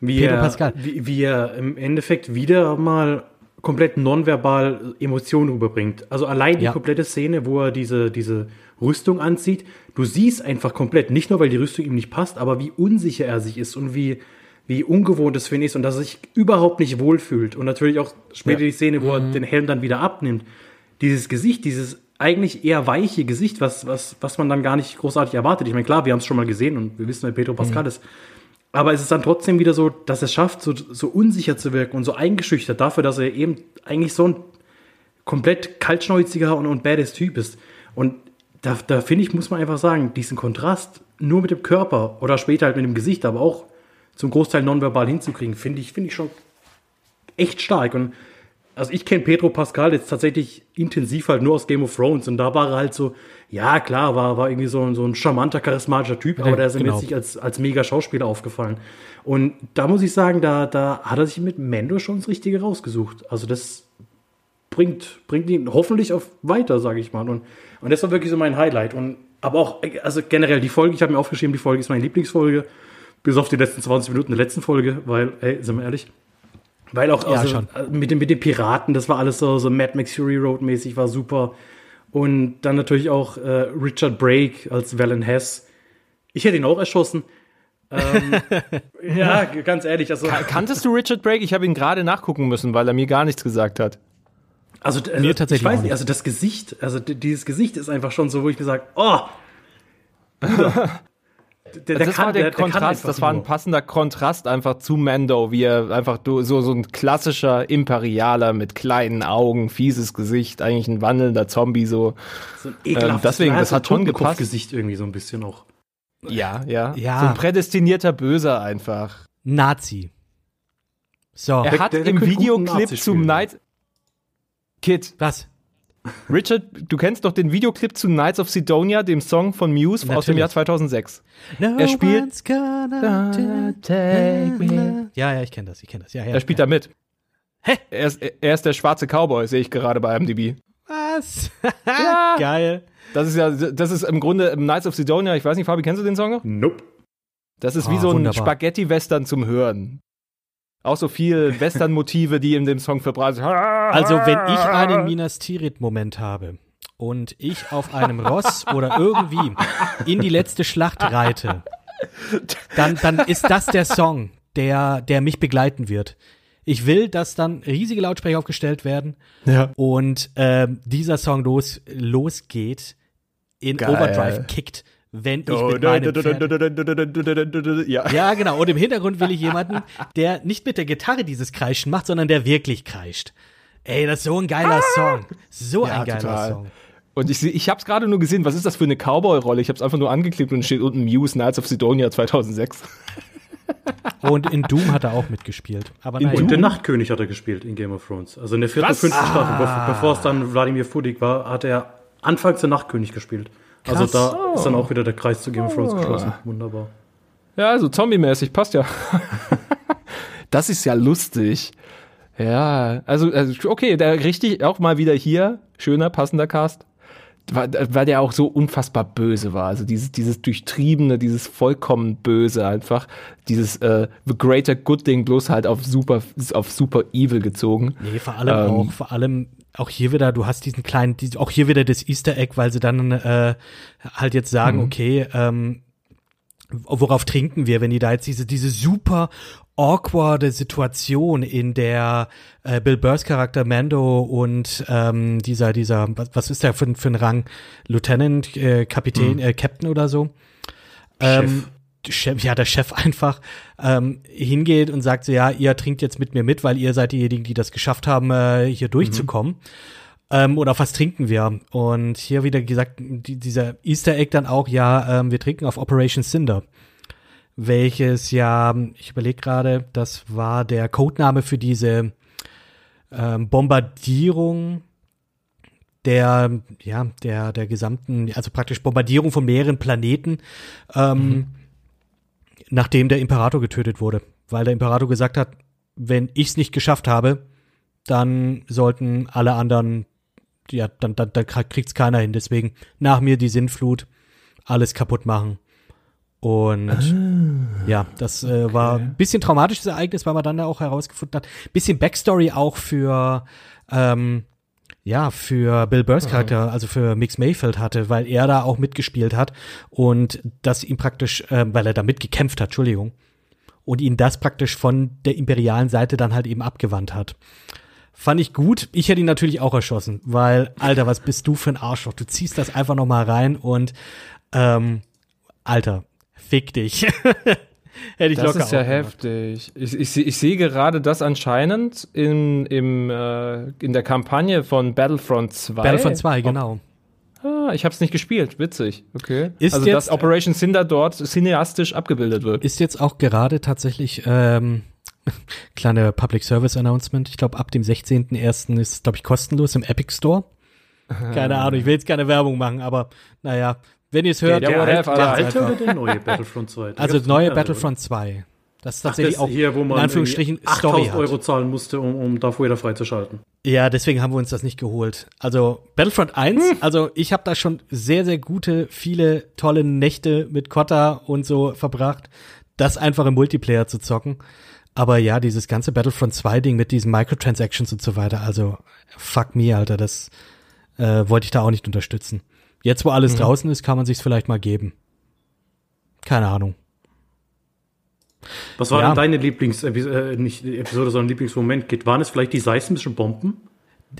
Wie Pedro er, Pascal. Wie, wie er im Endeffekt wieder mal komplett nonverbal Emotionen rüberbringt. Also allein die Ja. komplette Szene, wo er diese, diese Rüstung anzieht, du siehst einfach komplett, nicht nur weil die Rüstung ihm nicht passt, aber wie unsicher er sich ist und wie, wie ungewohnt es für ihn ist und dass er sich überhaupt nicht wohlfühlt. Und natürlich auch später Ja. die Szene, wo Mhm. er den Helm dann wieder abnimmt. Dieses Gesicht, dieses eigentlich eher weiche Gesicht, was, was, was man dann gar nicht großartig erwartet. Ich meine, klar, wir haben es schon mal gesehen und wir wissen, wer Pedro Pascal Mhm. ist. Aber es ist dann trotzdem wieder so, dass er schafft, so, so unsicher zu wirken und so eingeschüchtert dafür, dass er eben eigentlich so ein komplett kaltschnäuziger und, und badass Typ ist. Und da, da finde ich, muss man einfach sagen, diesen Kontrast nur mit dem Körper oder später halt mit dem Gesicht, aber auch zum Großteil nonverbal hinzukriegen, finde ich, finde ich schon echt stark. Und also ich kenne Pedro Pascal jetzt tatsächlich intensiv halt nur aus Game of Thrones und da war er halt so, ja klar, war, war irgendwie so, ein- so ein charmanter, charismatischer Typ, aber der ist mir genau. jetzt nicht als, als mega Schauspieler aufgefallen. Und da muss ich sagen, da, da hat er sich mit Mendo schon das Richtige rausgesucht. Also das bringt, bringt ihn hoffentlich auf weiter, sage ich mal. Und, und das war wirklich so mein Highlight. Und aber auch, also generell die Folge, ich habe mir aufgeschrieben, die Folge ist meine Lieblingsfolge, bis auf die letzten 20 Minuten der letzten Folge, weil, ey, sind wir ehrlich, weil auch Ja, also, schon. mit, den, mit den Piraten, das war alles so, so Mad Max Fury Road mäßig, war super. Und dann natürlich auch äh, Richard Brake als Valen Hess. Ich hätte ihn auch erschossen. Ähm, ja, ganz ehrlich, also, Kanntest du Richard Brake? Ich habe ihn gerade nachgucken müssen, weil er mir gar nichts gesagt hat. also äh, Mir tatsächlich ich weiß nicht, also das Gesicht, also dieses Gesicht ist einfach schon so, wo ich sage, oh, Bruder. der, das war der, Kontrast, einfach das war ein nur. passender Kontrast einfach zu Mando, wie er einfach so, so ein klassischer Imperialer mit kleinen Augen, fieses Gesicht, eigentlich ein wandelnder Zombie so. so ein ekelhaftes, deswegen, ja, das hat schon Totenkopfgesicht irgendwie so ein bisschen auch. Ja, ja. Ja. So ein prädestinierter Böser einfach. Nazi. So, Er hat der- der im Videoclip zum. Night Kid, was? Richard, du kennst doch den Videoclip zu Knights of Sidonia, dem Song von Muse aus dem Natürlich. Jahr 2006. No Er spielt- one's gonna take me. Ja, ja, ich kenne das, ich kenne das. Ja, ja, Er spielt ja. da mit. Hä? Er ist, er ist der schwarze Cowboy, sehe ich gerade bei IMDb. Was? Ja. Geil. Das ist ja, das ist im Grunde Knights of Sidonia, ich weiß nicht, Fabi, kennst du den Song noch? Nope. Das ist wie Ah, so ein. Spaghetti-Western zum Hören. Auch so viel Western-Motive, die in dem Song verbreitet Also, wenn ich einen Minas Tirith-Moment habe und ich auf einem Ross oder irgendwie in die letzte Schlacht reite, dann, dann ist das der Song, der, der mich begleiten wird. Ich will, dass dann riesige Lautsprecher aufgestellt werden Ja. und ähm, dieser Song los, losgeht, in Geil. Overdrive kickt, wenn ich mit meinem Pferd Ja. Ja, genau. Und im Hintergrund will ich jemanden, der nicht mit der Gitarre dieses Kreischen macht, sondern der wirklich kreischt. Ey, das ist so ein geiler Song. So Ja, ein geiler total. Song. Und ich, ich habe es gerade nur gesehen, was ist das für eine Cowboy-Rolle? Ich habe es einfach nur angeklickt und steht unten Muse Knights of Sidonia 2006. Und in Doom hat er auch mitgespielt. Aber In, naja. und der Nachtkönig hat er gespielt in Game of Thrones. Also in der vierten, fünften Staffel, bev- bevor es dann Wladimir Fudig war, hat er anfangs der Nachtkönig gespielt. Also da ist dann auch wieder der Kreis zu Game of Thrones geschlossen. Wunderbar. Ja, also zombie-mäßig, passt ja. das ist ja lustig. Ja, also, also okay, der richtig auch mal wieder hier, schöner, passender Cast. weil, weil der auch so unfassbar böse war. Also dieses, dieses durchtriebene, dieses vollkommen böse einfach, dieses äh, The Greater Good Ding bloß halt auf super, auf super evil gezogen. Nee, vor allem Ähm. auch, vor allem auch hier wieder, du hast diesen kleinen, die, auch hier wieder das Easter Egg, weil sie dann äh, halt jetzt sagen, Mhm. okay, ähm, worauf trinken wir, wenn die da jetzt diese, diese super awkwarde Situation, in der äh, Bill Burrs Charakter Mando und ähm, dieser, dieser, was, was ist der für, ein- für ein Rang? Lieutenant, äh, Kapitän, äh, Captain oder so? Ähm, Chef, ja, der Chef einfach ähm, hingeht und sagt so, ja, ihr trinkt jetzt mit mir mit, weil ihr seid diejenigen, die das geschafft haben, äh, hier durchzukommen. Ähm, oder was trinken wir? Und hier wieder gesagt, die, dieser Easter Egg dann auch, ja, ähm, wir trinken auf Operation Cinder. Welches ja, ich überlege gerade, das war der Codename für diese ähm, Bombardierung der, ja, der, der gesamten, also praktisch Bombardierung von mehreren Planeten, ähm, nachdem der Imperator getötet wurde. Weil der Imperator gesagt hat, wenn ich's nicht geschafft habe, dann sollten alle anderen, ja, dann, dann, dann kriegt's keiner hin. Deswegen nach mir die Sinnflut, alles kaputt machen. Und ja, das äh, war ein bisschen traumatisches Ereignis, weil man dann da auch herausgefunden hat. Bisschen Backstory auch für ähm, ja, für Bill Burrs Charakter, also für Mix Mayfield hatte, weil er da auch mitgespielt hat und das ihm praktisch, äh, weil er da mitgekämpft hat, Entschuldigung, und ihn das praktisch von der imperialen Seite dann halt eben abgewandt hat. Fand ich gut. Ich hätte ihn natürlich auch erschossen, weil, Alter, was bist du für ein Arschloch? Du ziehst das einfach noch mal rein und, ähm, Alter, fick dich. hätte ich Das locker ist ja heftig. Ich, ich, ich sehe gerade, dass anscheinend in, im, äh, in der Kampagne von Battlefront 2. Battlefront 2, genau. Ah, ich habe es nicht gespielt. Witzig. Okay. Ist also, jetzt- dass Operation Cinder dort cineastisch abgebildet wird. Ist jetzt auch gerade tatsächlich ähm, kleine Public Service Announcement. Ich glaube, ab dem 16.01. ist es, glaube ich, kostenlos im Epic Store. Keine Ahnung, ich will jetzt keine Werbung machen, aber naja, wenn ihr es hört, Der, alte, Alter. der alte oder der neue Battlefront 2? Da also neue mehrere, Battlefront 2. Das ist tatsächlich Das auch hier, wo man in Anführungsstrichen irgendwie Story 8000 hat. Euro zahlen musste, um, um Darth Vader freizuschalten. Ja, deswegen haben wir uns das nicht geholt. Also Battlefront 1, also ich habe da schon sehr, sehr gute, viele tolle Nächte mit Kotta und so verbracht, das einfach im Multiplayer zu zocken. Aber ja, dieses ganze Battlefront 2 Ding mit diesen Microtransactions und so weiter, also fuck me, Alter, das äh, wollte ich da auch nicht unterstützen. Jetzt, wo alles draußen ist, kann man sich's vielleicht mal geben. Keine Ahnung. Was war Ja. denn deine Lieblingsepisode, äh, nicht Episode, sondern Lieblingsmoment? Waren es vielleicht die seismischen Bomben?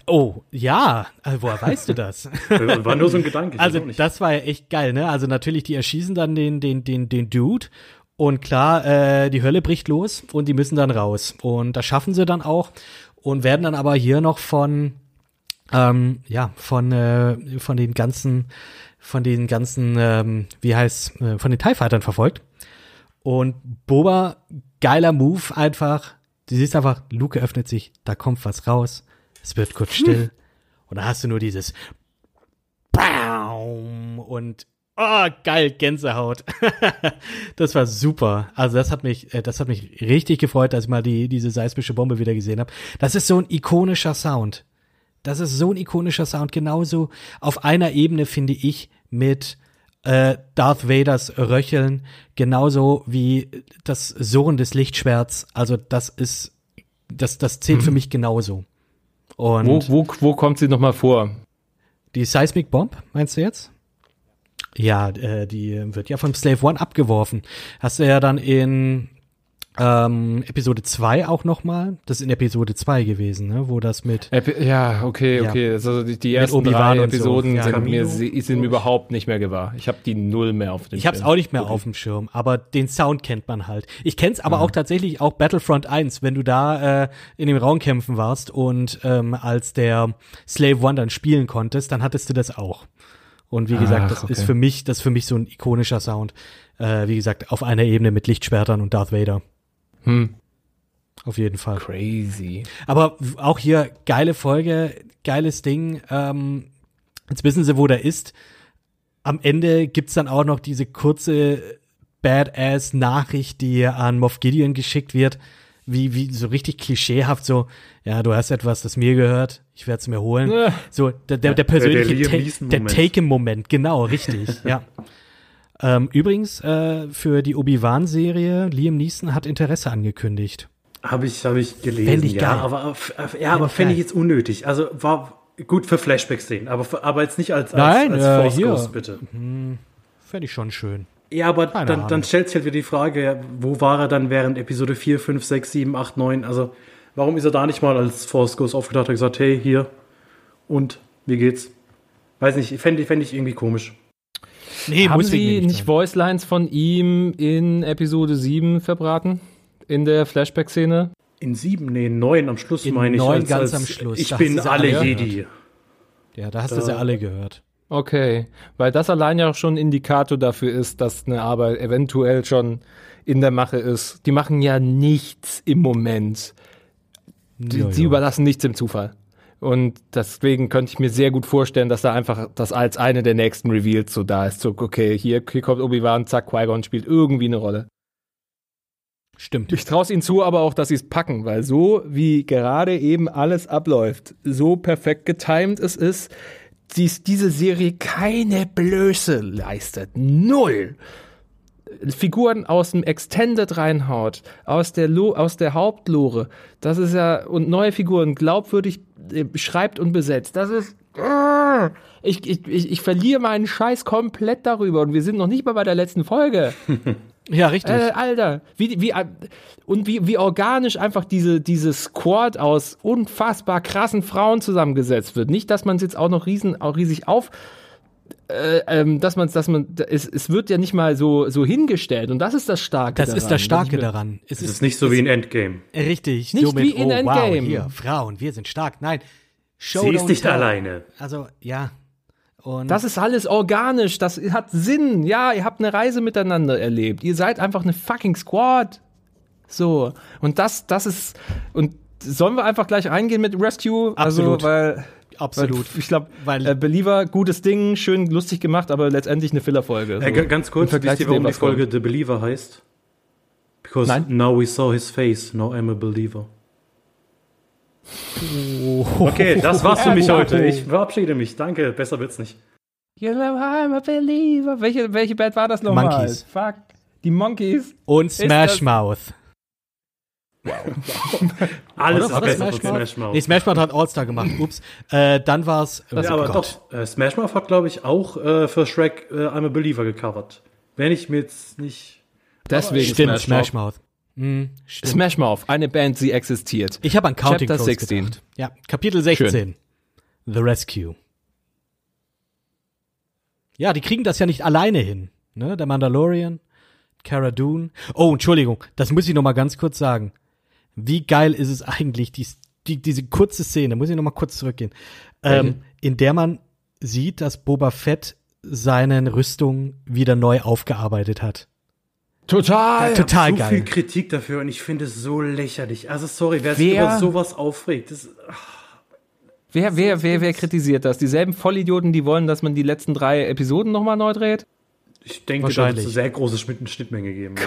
Oh, ja, äh, woher weißt du das? Äh, War nur so ein Gedanke. Also das war ja echt geil, ne? Also natürlich, die erschießen dann den, den, den, den Dude und klar, äh, die Hölle bricht los und die müssen dann raus. Und das schaffen sie dann auch und werden dann aber hier noch von, ähm, ja, von, äh, von den ganzen, von den ganzen, ähm, wie heißt, äh, von den TIE Fightern verfolgt. Und Boba, geiler Move einfach. Du siehst einfach, Luke öffnet sich, da kommt was raus. Es wird kurz still. Und da hast du nur dieses Baum und oh, geil, Gänsehaut. das war super. Also das hat mich, äh, das hat mich richtig gefreut, dass ich mal die, diese seismische Bombe wieder gesehen habe. Das ist so ein ikonischer Sound. Das ist so ein ikonischer Sound. Genauso auf einer Ebene finde ich mit äh, Darth Vaders Röcheln, genauso wie das Surren des Lichtschwerts. Also das ist, das, das zählt für mich genauso. Und Wo, wo, wo kommt sie nochmal vor? die Seismic Bomb, meinst du jetzt? Ja, äh, die wird ja von Slave One abgeworfen. Hast du ja dann in ähm, Episode 2 auch noch mal. Das ist in Episode 2 gewesen, ne? wo das mit Epi ja, okay, Ja. okay. Also die, die ersten drei so. Episoden Ja, sind, Camino. mir, sie- sind mir überhaupt nicht mehr gewahr. Ich habe die null mehr auf dem Ich hab's Schirm. auch nicht mehr auf dem Schirm, aber den Sound kennt man halt. Ich kenn's aber auch tatsächlich auch Battlefront 1, wenn du da äh, in dem Raum kämpfen warst und ähm, als der Slave One dann spielen konntest, dann hattest du das auch. Und wie gesagt, Ach, das okay. ist für mich, das ist für mich so ein ikonischer Sound. Äh, wie gesagt, auf einer Ebene mit Lichtschwertern und Darth Vader. Hm. Auf jeden Fall. Crazy. Aber auch hier geile Folge, geiles Ding. Ähm, jetzt wissen sie, wo der ist. Am Ende gibt's dann auch noch diese kurze Badass-Nachricht, die an Moff Gideon geschickt wird. wie, wie so richtig klischeehaft so, ja, du hast etwas, das mir gehört, ich werde es mir holen. Äh. So, der, der, der persönliche Ta- der Neeson-Moment. Take-Im-Moment, genau, richtig, ja. Ähm, übrigens, äh, für die Obi-Wan-Serie, Liam Neeson hat Interesse angekündigt. Habe ich, habe ich gelesen. Fänd ich ja, geil. aber, ja, aber fände ich jetzt unnötig. Also war gut für Flashback-Szenen, aber, aber jetzt nicht als, als, Nein, als äh, Force hier. Ghost, bitte. Fände ich schon schön. Ja, aber Keine dann, Ahnung. dann stellt sich halt wieder die Frage, wo war er dann während Episode 4, 5, 6, 7, 8, 9? Also, warum ist er da nicht mal als Force Ghost aufgetaucht und gesagt, hey, hier und wie geht's? Weiß nicht, fände fänd ich irgendwie komisch. Nee, Haben Sie nicht sein. Voicelines von ihm in Episode 7 verbraten? In der Flashback-Szene? In 7, nee, 9 am Schluss In meine ich. neun ganz am Schluss. Ich Da bin sie alle Jedi. Ja, da hast du sie alle gehört. Okay, weil das allein ja auch schon ein Indikator dafür ist, dass eine Arbeit eventuell schon in der Mache ist. Die machen ja nichts im Moment. Die, Ja, ja. überlassen nichts im Zufall. Und deswegen könnte ich mir sehr gut vorstellen, dass da einfach das als eine der nächsten Reveals so da ist. So, okay, hier, hier kommt Obi-Wan, zack, Qui-Gon spielt irgendwie eine Rolle. Stimmt. Ich traue es ihnen zu, aber auch, dass sie es packen, weil so wie gerade eben alles abläuft, so perfekt getimed es ist, dies, diese Serie keine Blöße leistet. Null. Figuren aus dem Extended reinhaut, aus der, Lo aus der Hauptlore, das ist ja, und neue Figuren glaubwürdig äh, schreibt und besetzt, das ist, äh, ich, ich, ich, ich verliere meinen Scheiß komplett darüber und wir sind noch nicht mal bei der letzten Folge. Ja, richtig. Äh, Alter, wie, wie, und wie, wie organisch einfach diese, diese Squad aus unfassbar krassen Frauen zusammengesetzt wird. Nicht, dass man es jetzt auch noch riesen, auch riesig auf, äh, ähm, dass man dass man, es, es wird ja nicht mal so, so hingestellt und das ist das Starke das daran. ist das Starke daran. Es Das ist nicht so wie in Endgame. Richtig, Nicht so mit, wie in oh, wow, Endgame. hier, Frauen, wir sind stark. Nein, Show Sie ist nicht tell. alleine. Also, ja. Und Das ist alles organisch, das hat Sinn. Ja, ihr habt eine Reise miteinander erlebt. Ihr seid einfach eine fucking Squad. So. Und das, das ist, und sollen wir einfach gleich reingehen mit Rescue? Absolut. Also, weil, absolut. Weil, ich glaube, Weil- äh, Believer, gutes Ding, schön lustig gemacht, aber letztendlich eine Fillerfolge. So. Äh, ganz kurz, wisst ihr, warum die. Folge The Believer heißt? Because Nein. now we saw his face, now I'm a believer. Okay, das war's für mich heute. Ich verabschiede mich. Danke, besser wird's nicht. You know I'm a believer. Welche, welche Band war das nochmal? Monkeys. Fuck. Die Monkeys. Und Smash Mouth. Alles Oder? ist War das besser von Smash Mouth? Smash Mouth. Nee, Smash Mouth hat All-Star gemacht. Ups. Äh, dann war's. ja, aber doch, äh, Smash Mouth hat, glaube ich, auch äh, für Shrek äh, I'm a Believer gecovert. Wenn ich mir jetzt nicht. Deswegen Stimmt, Smash, Smash Mouth. Hm, stimmt. Smash Mouth, eine Band, sie existiert. Ich habe an Counting Chapter Crows 16. gedacht. Ja, Kapitel 16. The Rescue. Ja, die kriegen das ja nicht alleine hin. Ne? Der Mandalorian, Cara Dune. Oh, Entschuldigung, das muss ich noch mal ganz kurz sagen. Wie geil ist es eigentlich, die, die, diese kurze Szene, muss ich noch mal kurz zurückgehen, ähm, in der man sieht, dass Boba Fett seine Rüstung wieder neu aufgearbeitet hat. Total. Total so geil. viel Kritik dafür und ich finde es so lächerlich. Also sorry, wer, Wer- sich über sowas aufregt, das, Wer, wer, wer, wer kritisiert das? Dieselben Vollidioten, die wollen, dass man die letzten drei Episoden nochmal neu dreht? ich denke, da wird Wahrscheinlich. es eine sehr große Schnitt Schnittmenge geben. Ja.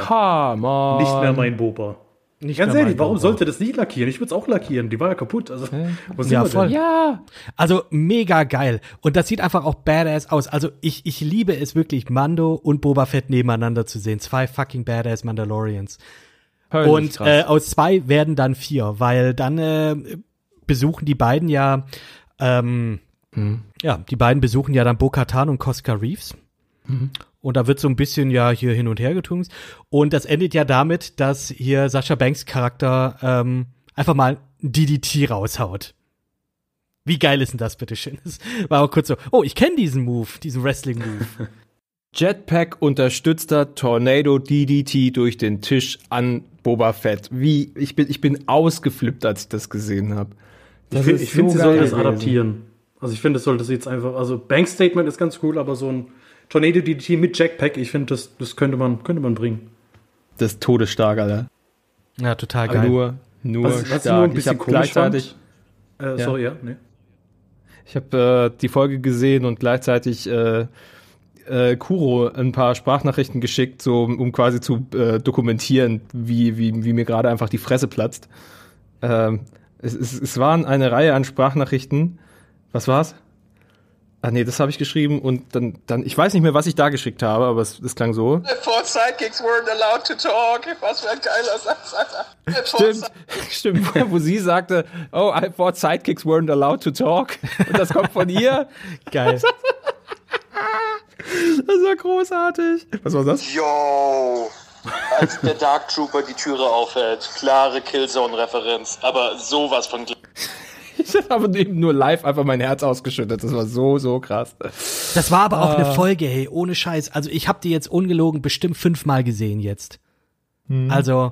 Come on. Nicht mehr mein Boba. Nicht Ganz ehrlich, warum sollte das nicht lackieren? Ich würde es auch lackieren. Die war ja kaputt. Also, sind Ja, wir voll. denn? Ja. Also mega geil. Und das sieht einfach auch badass aus. Also ich, ich liebe es wirklich, Mando und Boba Fett nebeneinander zu sehen. Zwei fucking badass Mandalorians. Höllisch und krass. äh, aus zwei werden dann vier, weil dann äh, besuchen die beiden ja, ähm, Mhm. ja, die beiden besuchen ja dann Bo-Katan und Cosca Reeves. Mhm. Und da wird so ein bisschen ja hier hin und her getunkt. Und das endet ja damit, dass hier Sascha Banks Charakter ähm, einfach mal DDT raushaut. Wie geil ist denn das, bitteschön? Das war auch kurz so, oh, ich kenne diesen Move, diesen Wrestling-Move. Jetpack unterstützter Tornado DDT durch den Tisch an Boba Fett. Wie, ich bin, ich bin ausgeflippt, als ich das gesehen habe. Ich, find- ich finde, sie soll das adaptieren. Also ich finde, es sollte sie jetzt einfach, also Bank Statement ist ganz cool, aber so ein Tornado DDT mit Jackpack, ich finde, das, das könnte man, könnte man bringen. Das ist todesstark, Alter. ja, total geil. Nur, nur Was- was ich stark. nur ein ich bisschen habe komisch gleichzeitig, Äh, Ja. Sorry, ja, nee. ich habe äh, die Folge gesehen und gleichzeitig äh, äh, Kuro ein paar Sprachnachrichten geschickt, so um, um quasi zu äh, dokumentieren, wie, wie, wie mir gerade einfach die Fresse platzt. Ähm, es, es, es waren eine Reihe an Sprachnachrichten. Was war's? Ah nee, das habe ich geschrieben und dann, dann, ich weiß nicht mehr, was ich da geschickt habe, aber es, es klang so. Four Sidekicks weren't allowed to talk. Was für ein geiler Satz, Alter. Stimmt, stimmt, wo sie sagte, oh, I thought sidekicks weren't allowed to talk. Und das kommt von ihr. Geil. Das war großartig. Was war das? Yo. Als der Dark Trooper die Türe aufhält. Klare Killzone-Referenz. Aber sowas von. Ich habe eben nur live einfach mein Herz ausgeschüttet. Das war so, so krass. Das war aber auch eine Folge, hey, ohne Scheiß. Also ich habe die jetzt ungelogen bestimmt fünfmal gesehen jetzt. Also,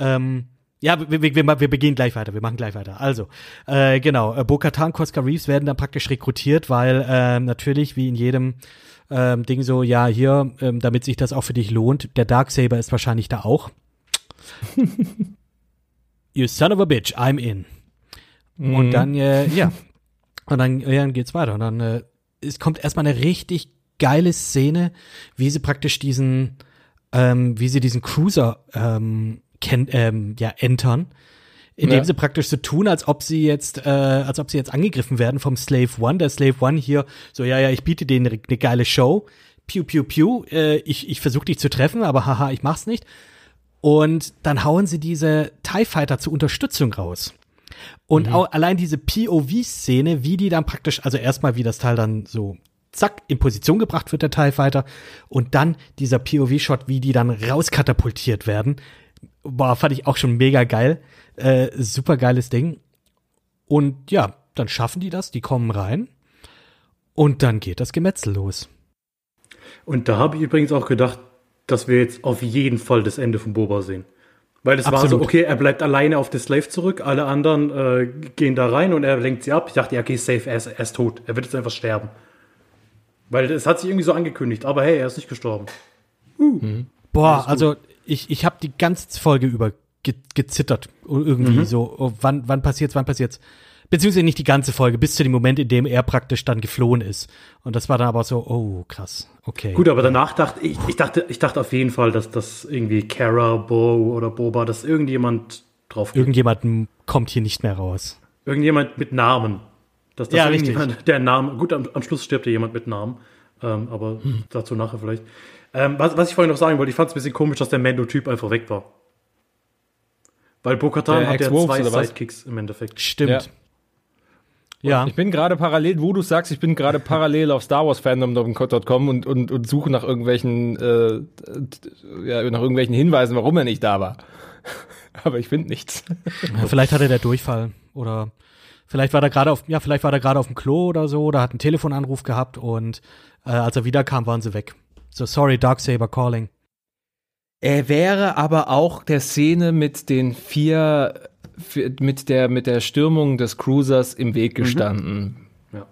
ähm, ja, wir, wir, wir, wir beginnen gleich weiter, wir machen gleich weiter. Also, äh, genau, äh, Bo-Katan, Koska Reeves werden dann praktisch rekrutiert, weil ähm, natürlich, wie in jedem ähm, Ding so, ja, hier, ähm, damit sich das auch für dich lohnt, der Darksaber ist wahrscheinlich da auch. you son of a bitch, I'm in. Und dann, äh, ja, und dann, ja, dann geht's weiter. Und dann, äh, es kommt erstmal eine richtig geile Szene, wie sie praktisch diesen, ähm, wie sie diesen Cruiser ähm, ken ähm, ja, entern. Indem Ja. sie praktisch so tun, als ob sie jetzt, äh, als ob sie jetzt angegriffen werden vom Slave One. Der Slave One hier, so, ja, ja, ich biete denen eine, eine geile Show. Piu, piu, piu. Äh, ich ich versuche dich zu treffen, aber haha, ich mach's nicht. Und dann hauen sie diese TIE Fighter zur Unterstützung raus. Und auch allein diese POV-Szene, wie die dann praktisch, also erstmal wie das Teil dann so zack in Position gebracht wird, der TIE Fighter, und dann dieser POV-Shot, wie die dann rauskatapultiert werden, boah, fand ich auch schon mega geil. Äh, super geiles Ding. Und ja, dann schaffen die das, die kommen rein. Und dann geht das Gemetzel los. Und da habe ich übrigens auch gedacht, dass wir jetzt auf jeden Fall das Ende von Boba sehen. Weil es war so, okay, er bleibt alleine auf der Slave zurück, alle anderen äh, gehen da rein und er lenkt sie ab. Ich dachte, ja, okay, safe, er ist, er ist tot. Er wird jetzt einfach sterben. Weil es hat sich irgendwie so angekündigt, aber hey, er ist nicht gestorben. Boah, also ich, ich habe die ganze Folge über ge gezittert. Irgendwie so, oh, wann, wann passiert's, wann passiert's. Beziehungsweise nicht die ganze Folge, bis zu dem Moment, in dem er praktisch dann geflohen ist. Und das war dann aber so, oh, krass, okay. Gut, aber danach dachte ich, ich dachte, ich dachte auf jeden Fall, dass das irgendwie Kara, Bo oder Boba, dass irgendjemand drauf geht. Irgendjemand kommt hier nicht mehr raus. Irgendjemand mit Namen. Dass das Ja, richtig. irgendjemand, der Name, gut, am, am Schluss stirbt ja jemand mit Namen, ähm, aber Hm. dazu nachher vielleicht. Ähm, was, was ich vorhin noch sagen wollte, ich fand es ein bisschen komisch, dass der Mando-Typ einfach weg war. Weil Bo-Katan hat ja zwei? Sidekicks im Endeffekt. Stimmt. Ja. Ich bin gerade parallel, wo du sagst, ich bin gerade parallel auf Star Wars Fandom.com und, und, und suche nach irgendwelchen, äh, ja, nach irgendwelchen Hinweisen, warum er nicht da war. Aber ich finde nichts. Ja, vielleicht hatte der Durchfall oder vielleicht war er gerade auf, ja, vielleicht war er gerade auf dem Klo oder so oder hat einen Telefonanruf gehabt und äh, als er wiederkam, waren sie weg. So sorry, Darksaber calling. Er wäre aber auch der Szene mit den vier, vi- mit der, mit der Stürmung des Cruisers im Weg gestanden. Ja.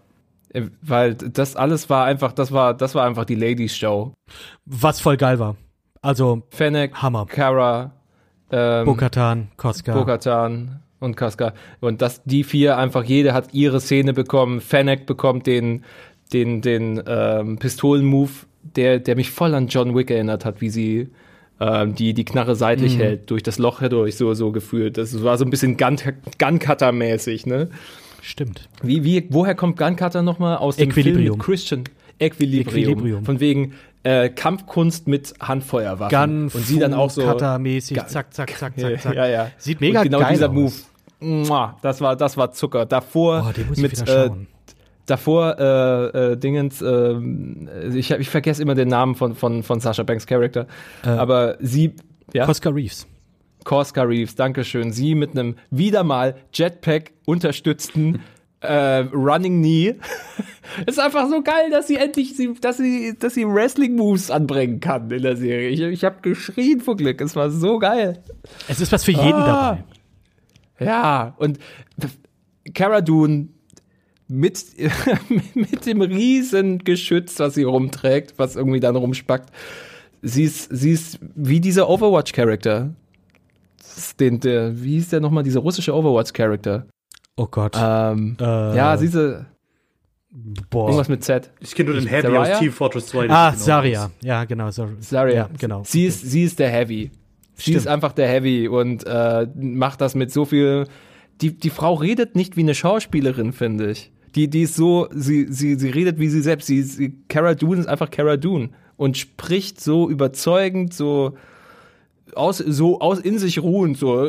Äh, Weil das alles war einfach, das war, das war einfach die Ladies Show. Was voll geil war. Also Fennec, Hammer. Kara, ähm, Bo-Katan, Koska. Bo-Katan und Kaska. Und dass die vier einfach, jede hat ihre Szene bekommen. Fennec bekommt den, den, den ähm, Pistolen-Move, der, der mich voll an John Wick erinnert hat, wie sie ähm, die, die Knarre seitlich Mhm. hält, durch das Loch hindurch so, so gefühlt. Das war so ein bisschen Gun- Gun-Cutter-mäßig, ne? Stimmt. Wie, wie, woher kommt Gun-Cutter nochmal? Aus dem Film Equilibrium. mit Christian. Equilibrium. Equilibrium. Von wegen äh, Kampfkunst mit Handfeuerwaffen. Gun, und sie dann auch so Cutter-mäßig, Gun- zack, zack, zack, zack, zack. ja, ja. Sieht mega und genau geil dieser aus. Move. Das war, das war Zucker. Davor ich mit äh. Davor äh, äh, Dingens. Äh, ich ich vergesse immer den Namen von von von Sasha Banks Charakter. Aber sie, ja, Koska Reeves. Corska Reeves, Dankeschön. Sie mit einem wieder mal Jetpack unterstützten äh, Running Knee. ist einfach so geil, dass sie endlich, sie, dass sie, dass sie Wrestling Moves anbringen kann in der Serie. Ich, ich habe geschrien vor Glück. Es war so geil. Es ist was für jeden Ah. dabei. Ja, und Cara Dune mit, mit dem riesen Geschütz, was sie rumträgt, was irgendwie dann rumspackt. Sie ist, sie ist wie dieser Overwatch-Charakter. Den, der, wie hieß der nochmal, dieser russische Overwatch-Charakter? Oh Gott. Ähm, Äh, ja, diese, Boah. Irgendwas mit Z. Ich kenne nur den Heavy Zarya? aus Team Fortress 2. das Ah, genau Saria. weiß. Ja, genau. Saria. Ja, genau. Sie ist, sie ist der Heavy. Sie ist einfach der Heavy und äh, macht das mit so viel. Die, die Frau redet nicht wie eine Schauspielerin, finde ich. Die, die ist so, sie, sie, sie redet wie sie selbst. Sie, sie, Cara Dune ist einfach Cara Dune und spricht so überzeugend, so aus, so aus in sich ruhend, so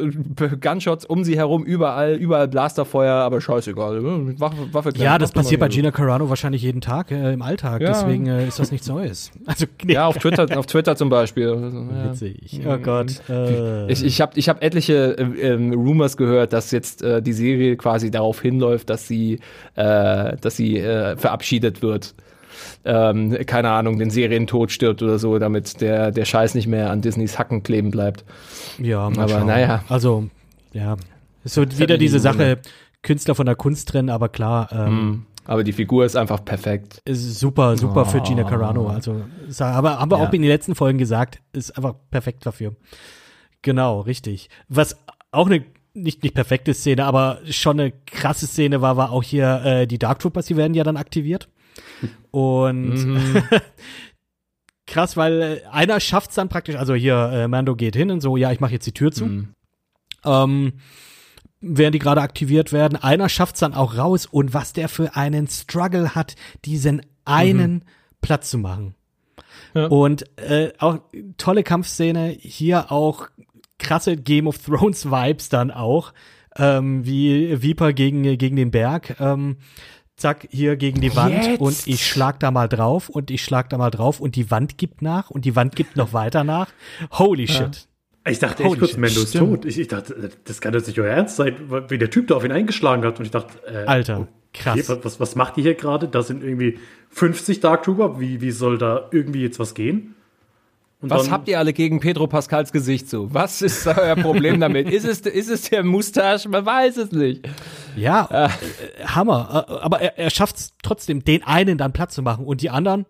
Gunshots um sie herum, überall, überall Blasterfeuer, aber scheißegal. ne? Waffe, Waffe Ja, das passiert bei. Gina Carano wahrscheinlich jeden Tag äh, im Alltag. Ja. Deswegen äh, ist das nichts Neues. Also, nee, Ja, auf Twitter, auf Twitter zum Beispiel. Ja. witzig. Oh Gott. Äh, Ich, ich habe ich hab etliche äh, ähm, Rumors gehört, dass jetzt äh, die Serie quasi darauf hinläuft, dass sie, äh, dass sie äh, verabschiedet wird. Ähm, keine Ahnung, den Serientod stirbt oder so, damit der, der Scheiß nicht mehr an Disneys Hacken kleben bleibt. ja, mal aber schauen. naja. Also, ja. Ist so wieder mir diese die Sache, Künstler von der Kunst trennen, aber klar, ähm, Mhm. Aber die Figur ist einfach perfekt. ist super, super für Gina Carano. Also, aber haben wir Ja. auch in den letzten Folgen gesagt, ist einfach perfekt dafür. Genau, richtig. Was auch eine nicht nicht perfekte Szene, aber schon eine krasse Szene war, war auch hier äh, die Dark Troopers, die werden ja dann aktiviert. Und krass, weil äh, einer schafft's dann praktisch, also hier äh, Mando geht hin und so, ja, ich mache jetzt die Tür zu. Mhm. Ähm, während die gerade aktiviert werden. Einer schafft's dann auch raus und was der für einen Struggle hat, diesen einen Platz zu machen. Ja. Und äh, auch tolle Kampfszene, hier auch krasse Game of Thrones Vibes dann auch, ähm, wie Viper gegen, gegen den Berg. Ähm, zack, hier gegen die Wand Jetzt? und ich schlag da mal drauf und ich schlag da mal drauf und die Wand gibt nach und die Wand gibt noch weiter nach. Holy shit. Ich dachte Holy echt kurz, Mando ist tot. Ich, ich dachte, das kann jetzt nicht euer Ernst sein, wie der Typ da auf ihn eingeschlagen hat. Und ich dachte, äh, Alter, krass. okay, was, was macht die hier gerade? Da sind irgendwie 50 Dark Trooper. Wie, wie soll da irgendwie jetzt was gehen? Und Was dann- habt ihr alle gegen Pedro Pascals Gesicht so? Was ist euer Problem damit? ist, es, ist es der Mustache? Man weiß es nicht. Ja, äh, Hammer. Äh, Aber er, er schafft es trotzdem, den einen dann Platz zu machen und die anderen,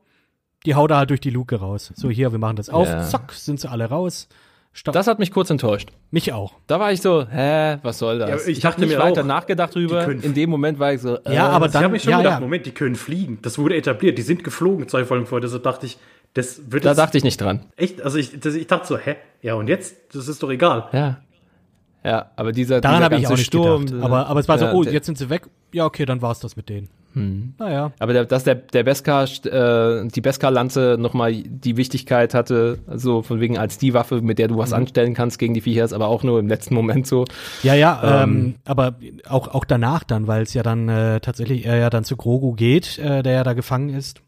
die haut er halt durch die Luke raus. So, hier, wir machen das auf. Ja. Zack, sind sie alle raus. Stopp. Das hat mich kurz enttäuscht. Mich auch. Da war ich so, hä, was soll das? Ja, ich ich dachte nicht mir weiter auch, nachgedacht drüber. In dem Moment war ich so, äh, Ja, aber Ich dann, habe mich schon ja, gedacht, ja. Moment, die können fliegen. Das wurde etabliert. Die sind geflogen zwei Folgen vorher. Deshalb dachte ich, das wird da dachte ich nicht dran. echt. Also ich, das, ich dachte so, hä? Ja, und jetzt? Das ist doch egal. Ja. Ja, aber dieser, Daran dieser habe ich ganze auch nicht Sturm. gedacht. Aber, aber es war so, ja, oh, der- jetzt sind sie weg. Ja, okay, dann war's das mit denen. Hm. Naja. Aber der, dass der, der Beskar, äh, die Beskar-Lanze nochmal die Wichtigkeit hatte, so von wegen als die Waffe, mit der du Mhm. was anstellen kannst gegen die Viecher, ist aber auch nur im letzten Moment so. Ja, ja, ähm, Ähm, aber auch, auch danach dann, weil es ja dann äh, tatsächlich er ja dann zu Grogu geht, äh, der ja da gefangen ist.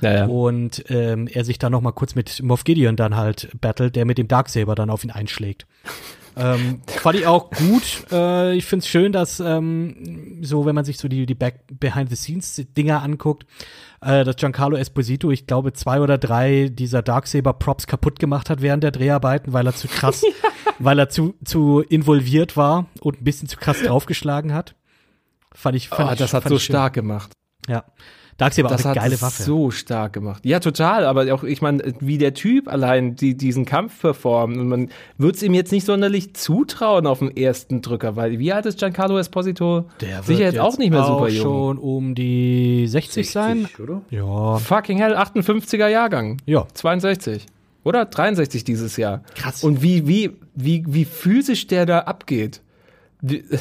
Naja. Und ähm, er sich dann noch mal kurz mit Moff Gideon dann halt battelt, der mit dem Darksaber dann auf ihn einschlägt. Ähm, fand ich auch gut. Äh, ich find's schön, dass ähm, so, wenn man sich so die, die Back Behind-the-Scenes-Dinger anguckt, äh, dass Giancarlo Esposito, ich glaube, zwei oder drei dieser Darksaber-Props kaputt gemacht hat während der Dreharbeiten, weil er zu krass, weil er zu, zu involviert war und ein bisschen zu krass draufgeschlagen hat. Fand ich, fand Oh, ich, das hat fand so ich schön. stark gemacht. Ja. Darksaber auch Das eine hat geile Waffe. so stark gemacht. Ja, total. Aber auch, ich meine, wie der Typ allein die, diesen Kampf performt. Und man wird es ihm jetzt nicht sonderlich zutrauen auf den ersten Drücker, weil wie alt ist Giancarlo Esposito? Der Sicher jetzt auch nicht mehr super auch jung. schon um die 60, sein. oder? Ja. Fucking hell, 58er Jahrgang. Ja. 62. Oder 63 dieses Jahr. Krass. Und wie, wie, wie, wie physisch der da abgeht.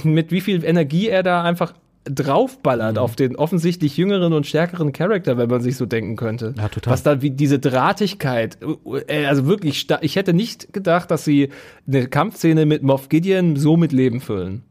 Mit wie viel Energie er da einfach draufballert Mhm. auf den offensichtlich jüngeren und stärkeren Charakter, wenn man sich so denken könnte. Ja, total. Was da wie diese Drahtigkeit, äh, also wirklich, ich hätte nicht gedacht, dass sie eine Kampfszene mit Moff Gideon so mit Leben füllen.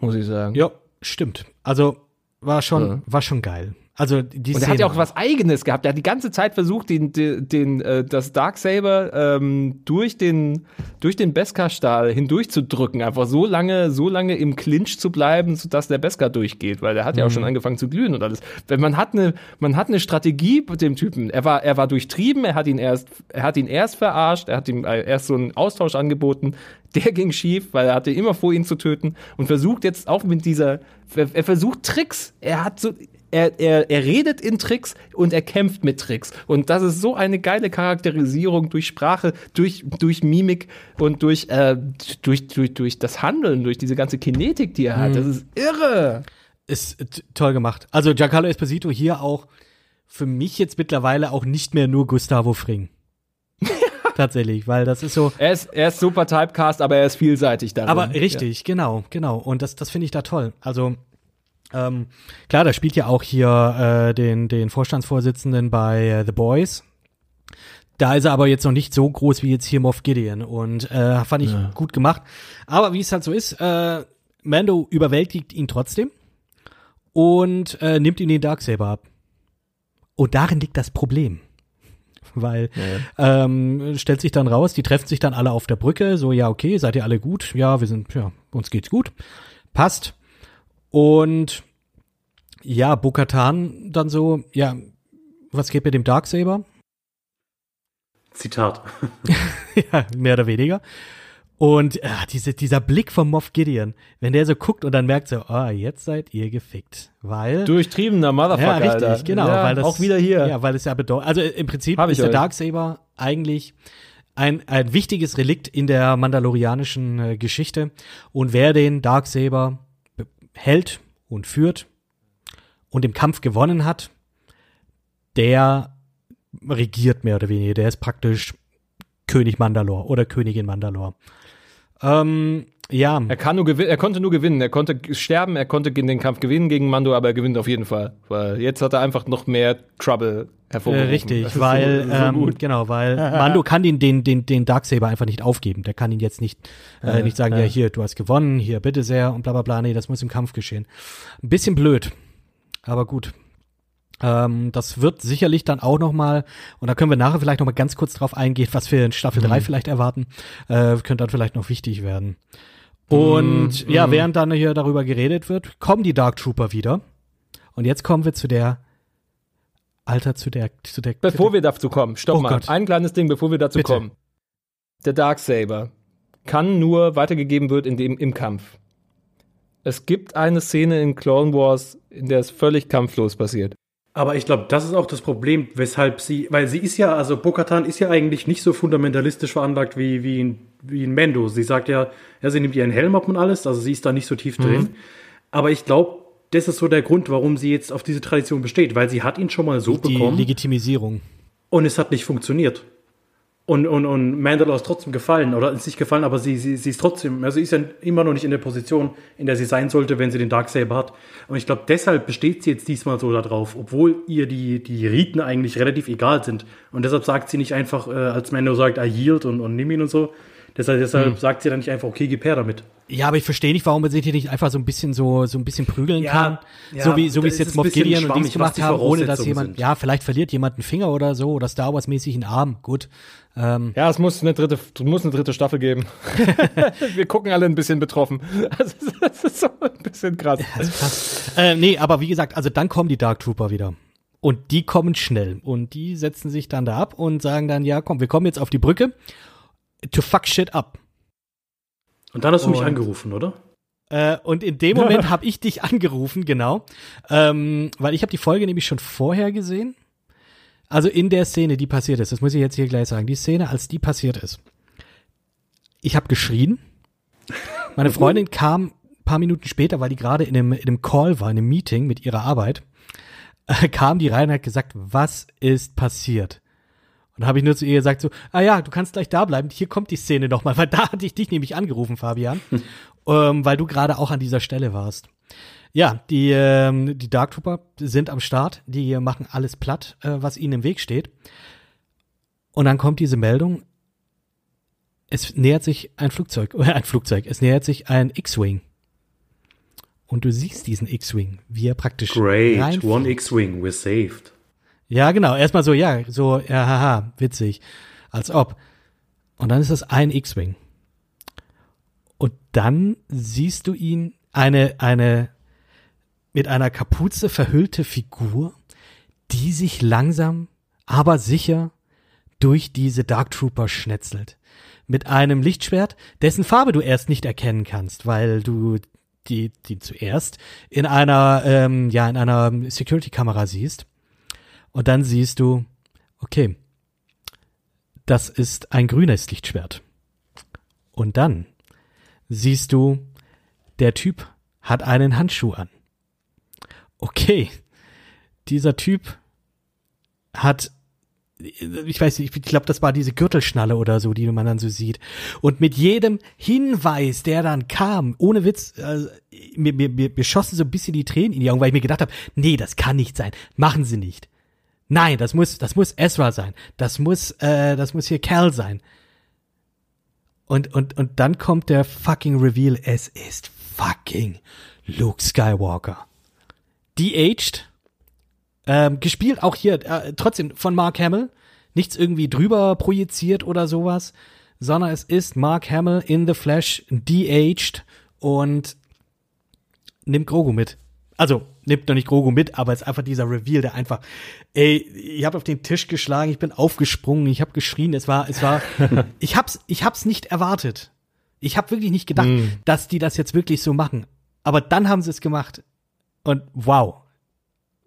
Muss ich sagen. Ja, stimmt. Also war schon, Ja. war schon geil. Also die Und er hat ja auch was Eigenes gehabt. Er hat die ganze Zeit versucht, den, den, den äh, das Darksaber ähm, durch den durch den Beskar-Stahl hindurchzudrücken. Einfach so lange, so lange im Clinch zu bleiben, sodass der Beskar durchgeht, weil der hat ja auch schon angefangen zu glühen und alles. Wenn man hat eine, man hat eine Strategie mit dem Typen. Er war, er war durchtrieben. Er hat ihn erst, er hat ihn erst verarscht. Er hat ihm äh, erst so einen Austausch angeboten. Der ging schief, weil er hatte immer vor, ihn zu töten und versucht jetzt auch mit dieser, er, er versucht Tricks. Er hat so, er, er, er redet in Tricks und er kämpft mit Tricks. Und das ist so eine geile Charakterisierung durch Sprache, durch, durch Mimik und durch, äh, durch, durch, durch das Handeln, durch diese ganze Kinetik, die er hat. Das ist irre. ist t- toll gemacht. Also Giancarlo Esposito hier auch für mich jetzt mittlerweile auch nicht mehr nur Gustavo Fring. Tatsächlich, weil das ist so, Er ist, er ist super Typecast, aber er ist vielseitig darin. Aber richtig, genau, genau. Und das, das finde ich da toll. Also, ähm, klar, da spielt ja auch hier äh, den, den Vorstandsvorsitzenden bei äh, The Boys. Da ist er aber jetzt noch nicht so groß wie jetzt hier Moff Gideon und äh, fand ich gut gemacht. Aber wie es halt so ist, äh, Mando überwältigt ihn trotzdem und äh, nimmt ihm den Darksaber ab. Und darin liegt das Problem. Weil ähm, stellt sich dann raus, die treffen sich dann alle auf der Brücke, so ja, okay, seid ihr alle gut? Ja, wir sind, ja, uns geht's gut. Passt. Und ja, Bokatan dann so, ja, was geht mit dem Darksaber? Zitat. ja, mehr oder weniger. Und äh, diese, dieser Blick vom Moff Gideon, wenn der so guckt und dann merkt so, ah, jetzt seid ihr gefickt. Weil. Durchtriebener Motherfucker. ja, richtig, Alter. genau. Ja, weil das, auch wieder hier. Ja, weil es ja bedeutet, also im Prinzip ist der euch. Darksaber eigentlich ein, ein wichtiges Relikt in der mandalorianischen äh, Geschichte. Und wer den Darksaber be- hält und führt und im Kampf gewonnen hat, der regiert mehr oder weniger. Der ist praktisch König Mandalore oder Königin Mandalore. Ähm, ja, Er, kann nur gewin- er konnte nur gewinnen. Er konnte sterben, er konnte gegen den Kampf gewinnen gegen Mando, aber er gewinnt auf jeden Fall. Weil jetzt hat er einfach noch mehr Trouble äh, hervorgerufen. richtig, Das ist weil so, so ähm, gut. genau, weil Mando kann den den den den Darksaber einfach nicht aufgeben. Der kann ihn jetzt nicht äh, nicht sagen, ja. hier, du hast gewonnen, hier bitte sehr und bla bla bla. Nee, das muss im Kampf geschehen. Ein bisschen blöd, aber gut. Ähm, das wird sicherlich dann auch noch mal und da können wir nachher vielleicht noch mal ganz kurz drauf eingehen, was wir in Staffel 3 vielleicht erwarten. Äh, könnte dann vielleicht noch wichtig werden. Und ja, während dann hier darüber geredet wird, kommen die Dark Trooper wieder. Und jetzt kommen wir zu der Alter, zu der, zu der. Bevor wir dazu kommen, stopp Oh mal. Gott. Ein kleines Ding, bevor wir dazu Bitte. kommen. Der Darksaber kann nur weitergegeben wird in dem, im Kampf. Es gibt eine Szene in Clone Wars, in der es völlig kampflos passiert. Aber ich glaube, das ist auch das Problem, weshalb sie, weil sie ist ja, also Bokatan ist ja eigentlich nicht so fundamentalistisch veranlagt wie, wie, in, wie in Mendo. Sie sagt ja, ja, sie nimmt ihren Helm ab und alles, also sie ist da nicht so tief drin. Aber ich glaube, das ist so der Grund, warum sie jetzt auf diese Tradition besteht, weil sie hat ihn schon mal so die bekommen Legitimisierung. und es hat nicht funktioniert. Und, und, und Mandalore ist trotzdem gefallen, oder ist nicht gefallen, aber sie, sie, sie ist trotzdem, also ist ja immer noch nicht in der Position, in der sie sein sollte, wenn sie den Darksaber hat. Und ich glaube, deshalb besteht sie jetzt diesmal so darauf, obwohl ihr die, die Riten eigentlich relativ egal sind. Und deshalb sagt sie nicht einfach, äh, als Mando sagt, I yield und, und nimm ihn und so. Deshalb, deshalb sagt sie dann nicht einfach, okay, gib her damit. Ja, aber ich verstehe nicht, warum man sich hier nicht einfach so ein bisschen so, so ein bisschen prügeln Ja, kann. ja, so wie, so wie es jetzt Moff Gideon und Dings gemacht die haben, ohne dass jemand, sind. ja, vielleicht verliert jemand einen Finger oder so oder Star Wars mäßig einen Arm. Gut. Ähm, Ja, es muss eine dritte, es muss eine dritte Staffel geben. wir gucken alle ein bisschen betroffen. Das ist, das ist so ein bisschen krass. krass. Äh, nee, aber wie gesagt, also dann kommen die Dark Trooper wieder. Und die kommen schnell. Und die setzen sich dann da ab und sagen dann, ja, komm, wir kommen jetzt auf die Brücke. To fuck shit up. Und dann hast du mich Und- angerufen, oder? Äh, und in dem Moment habe ich dich angerufen, genau. Ähm, weil ich habe die Folge nämlich schon vorher gesehen. Also in der Szene, die passiert ist, das muss ich jetzt hier gleich sagen, die Szene, als die passiert ist. Ich habe geschrien. Meine Freundin kam ein paar Minuten später, weil die gerade in einem, in einem Call war, in einem Meeting mit ihrer Arbeit, äh, kam die rein und hat gesagt, was ist passiert? Und habe ich nur zu ihr gesagt so, ah ja, du kannst gleich da bleiben, hier kommt die Szene nochmal, weil da hatte ich dich nämlich angerufen, Fabian, ähm, weil du gerade auch an dieser Stelle warst. Ja, die, ähm, die Dark Trooper sind am Start, die machen alles platt, äh, was ihnen im Weg steht. Und dann kommt diese Meldung, es nähert sich ein Flugzeug, oder ein Flugzeug, es nähert sich ein X-Wing. Und du siehst diesen X-Wing, wie er praktisch Great, reinfliegt. one X-Wing, we're saved. Ja, genau. Erstmal so, ja, so, ja, haha, witzig. Als ob. Und dann ist das ein X-Wing. Und dann siehst du ihn, eine, eine mit einer Kapuze verhüllte Figur, die sich langsam, aber sicher durch diese Dark Trooper schnetzelt. Mit einem Lichtschwert, dessen Farbe du erst nicht erkennen kannst, weil du die, die zuerst in einer, ähm, ja, in einer Security-Kamera siehst. Und dann siehst du, okay, das ist ein grünes Lichtschwert. Und dann siehst du, der Typ hat einen Handschuh an. okay, dieser Typ hat ich weiß nicht, ich glaube, das war diese Gürtelschnalle oder so, die man dann so sieht. Und mit jedem Hinweis, der dann kam, ohne Witz, äh, mir, mir, mir, schossen so ein bisschen die Tränen in die Augen, weil ich mir gedacht habe, nee, das kann nicht sein. Machen Sie nicht. Nein, das muss, das muss Ezra sein. Das muss, äh, das muss hier Cal sein. Und, und, und dann kommt der fucking Reveal. Es ist fucking Luke Skywalker. De-aged, ähm, gespielt auch hier äh, trotzdem von Mark Hamill. Nichts irgendwie drüber projiziert oder sowas, sondern es ist Mark Hamill in the Flash de-aged und nimmt Grogu mit. Also, nimmt noch nicht Grogu mit, aber es ist einfach dieser Reveal, der einfach, ey, ich habe auf den Tisch geschlagen, ich bin aufgesprungen, ich habe geschrien, es war, es war, ich hab's, ich hab's nicht erwartet. Ich habe wirklich nicht gedacht, Mm. dass die das jetzt wirklich so machen. Aber dann haben sie es gemacht. Und wow,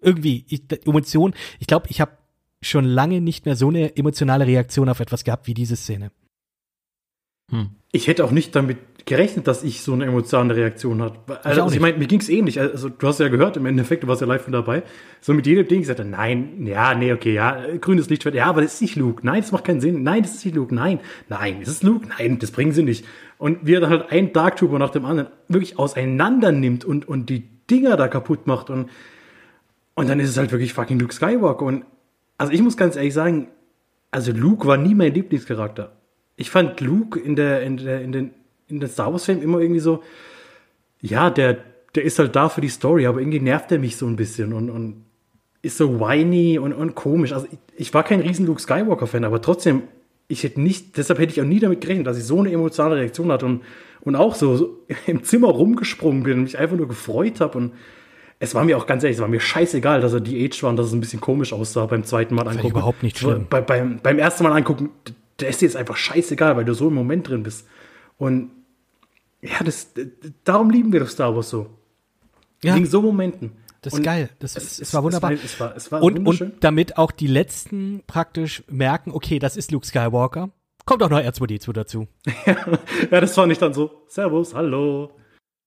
irgendwie, ich, Emotion, ich glaube, ich habe schon lange nicht mehr so eine emotionale Reaktion auf etwas gehabt wie diese Szene. Ich hätte auch nicht damit gerechnet, dass ich so eine emotionale Reaktion hat. Also, nicht. ich meine, mir ging's ähnlich. Also du hast ja gehört, im Endeffekt, du warst ja live von dabei. So mit jedem Ding gesagt, er, nein, ja, nee, okay, ja, grünes Lichtschwert, ja, aber das ist nicht Luke. Nein, das macht keinen Sinn. Nein, das ist nicht Luke. Nein, nein, das ist Luke. Nein, das bringen sie nicht. Und wie er dann halt einen Dark Trooper nach dem anderen wirklich auseinander nimmt und, und die Dinger da kaputt macht und, und dann ist es halt wirklich fucking Luke Skywalker. Und also ich muss ganz ehrlich sagen, also Luke war nie mein Lieblingscharakter. Ich fand Luke in der, in der, in den, in den Star Wars Filmen immer irgendwie so, ja, der, der ist halt da für die Story, aber irgendwie nervt er mich so ein bisschen und, und ist so whiny und, und komisch. Also ich, ich war kein riesen Luke Skywalker Fan, aber trotzdem, ich hätte nicht, deshalb hätte ich auch nie damit gerechnet, dass ich so eine emotionale Reaktion hatte und, und auch so, so im Zimmer rumgesprungen bin und mich einfach nur gefreut habe und es war mir auch ganz ehrlich, es war mir scheißegal, dass er die Age war und dass es ein bisschen komisch aussah beim zweiten Mal angucken. überhaupt nicht schlimm. Bei, beim, beim ersten Mal angucken, der ist dir jetzt einfach scheißegal, weil du so im Moment drin bist. Und ja, das, darum lieben wir doch Star Wars so. Ja, Wegen so Momenten. das ist Und geil. Das, es- es, war wunderbar. Es war, es war, und, und damit auch die Letzten praktisch merken, okay, das ist Luke Skywalker. Kommt auch noch R2D2 dazu. ja, das war nicht dann so, Servus, hallo.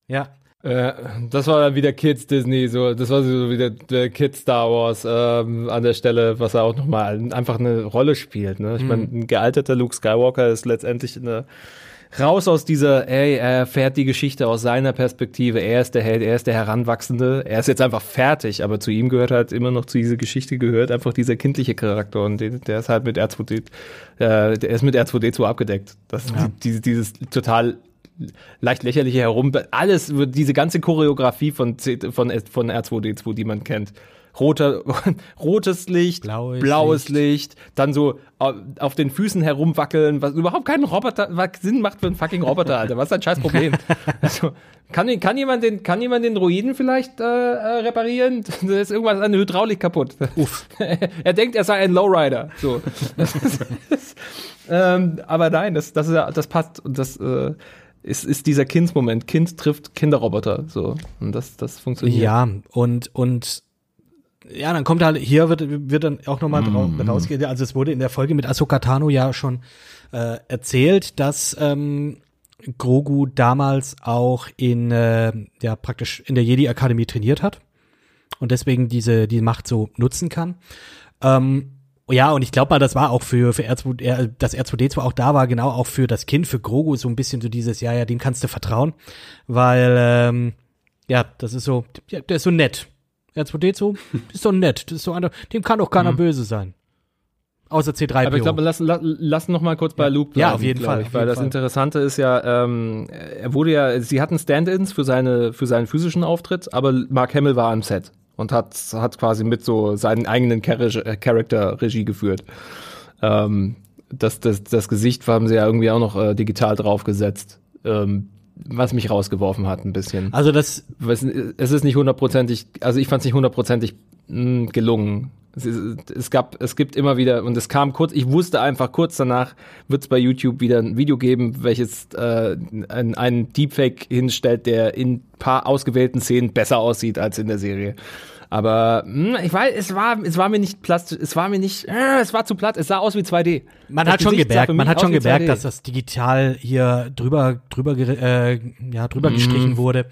Ja. Äh, das war dann wieder Kids Disney, so, das war so wieder der Kids Star Wars ähm, an der Stelle, was er auch nochmal einfach eine Rolle spielt. Ne? Ich meine, ein gealterter Luke Skywalker ist letztendlich eine raus aus dieser, ey, er fährt die Geschichte aus seiner Perspektive, er ist der Held, er ist der Heranwachsende, er ist jetzt einfach fertig, aber zu ihm gehört halt immer noch zu dieser Geschichte gehört einfach dieser kindliche Charakter und der ist halt mit R2D, äh, der ist mit R2D2 abgedeckt. Das Ja. dieses, dieses total leicht lächerliche herum, alles, wird diese ganze Choreografie von, C, von, von R2D2, die man kennt. Roter, rotes Licht, Blaues blaues, Licht. dann so au- auf den Füßen herumwackeln, was überhaupt keinen Roboter, was Sinn macht für einen fucking Roboter, Alter. Was ist ein scheiß Problem? also, kann, kann, jemand den, kann jemand den Droiden vielleicht äh, äh, reparieren? Da ist irgendwas an der Hydraulik kaputt. Uff. er denkt, er sei ein Lowrider. So. ähm, aber nein, das, das, ist, das passt und das äh, ist, ist dieser Kindsmoment. Kind trifft Kinderroboter. So. Und das, das funktioniert. Ja, und, und ja, dann kommt halt, hier wird, wird dann auch nochmal mm. rausgehen. Also es wurde in der Folge mit Ahsoka Tano ja schon äh, erzählt, dass ähm, Grogu damals auch in, äh, ja, praktisch in der Jedi-Akademie trainiert hat und deswegen diese, die Macht so nutzen kann. Ähm, ja, und ich glaube mal, das war auch für, für R2, R, dass R2D zwar auch da war, genau auch für das Kind, für Grogu, so ein bisschen so dieses, ja, ja, dem kannst du vertrauen, weil, ähm, ja, das ist so, ja, der ist so nett. R2D2 ist so nett, das ist so einer, dem kann doch keiner böse sein. Außer C3PO. Aber ich glaube, lass, lass, lass noch mal kurz bei Luke bleiben. Ja, auf jeden Fall, Ich, auf weil jeden das Fall. Interessante ist ja, ähm, er wurde ja, sie hatten Stand-ins für seine, für seinen physischen Auftritt, aber Mark Hamill war am Set und hat, hat quasi mit so seinen eigenen Char äh, Charakter Regie geführt. Ähm, das, das, das Gesicht haben sie ja irgendwie auch noch äh, digital draufgesetzt. Ähm, was mich rausgeworfen hat ein bisschen. also das, es ist nicht hundertprozentig, also ich fand es nicht hundertprozentig mh, gelungen. Es, es gab, es gibt immer wieder, und es kam kurz, ich wusste einfach kurz danach, wird es bei YouTube wieder ein Video geben, welches äh, ein, einen Deepfake hinstellt, der in paar ausgewählten Szenen besser aussieht als in der Serie. Aber mh, ich weiß, es war, es war mir nicht plastisch, es war mir nicht, äh, es war zu platt, es sah aus wie 2D. man Das hat schon Gesicht sah gemerkt, man hat schon gemerkt, 2D. dass das digital hier drüber, drüber, äh, ja, drüber Mhm. gestrichen wurde.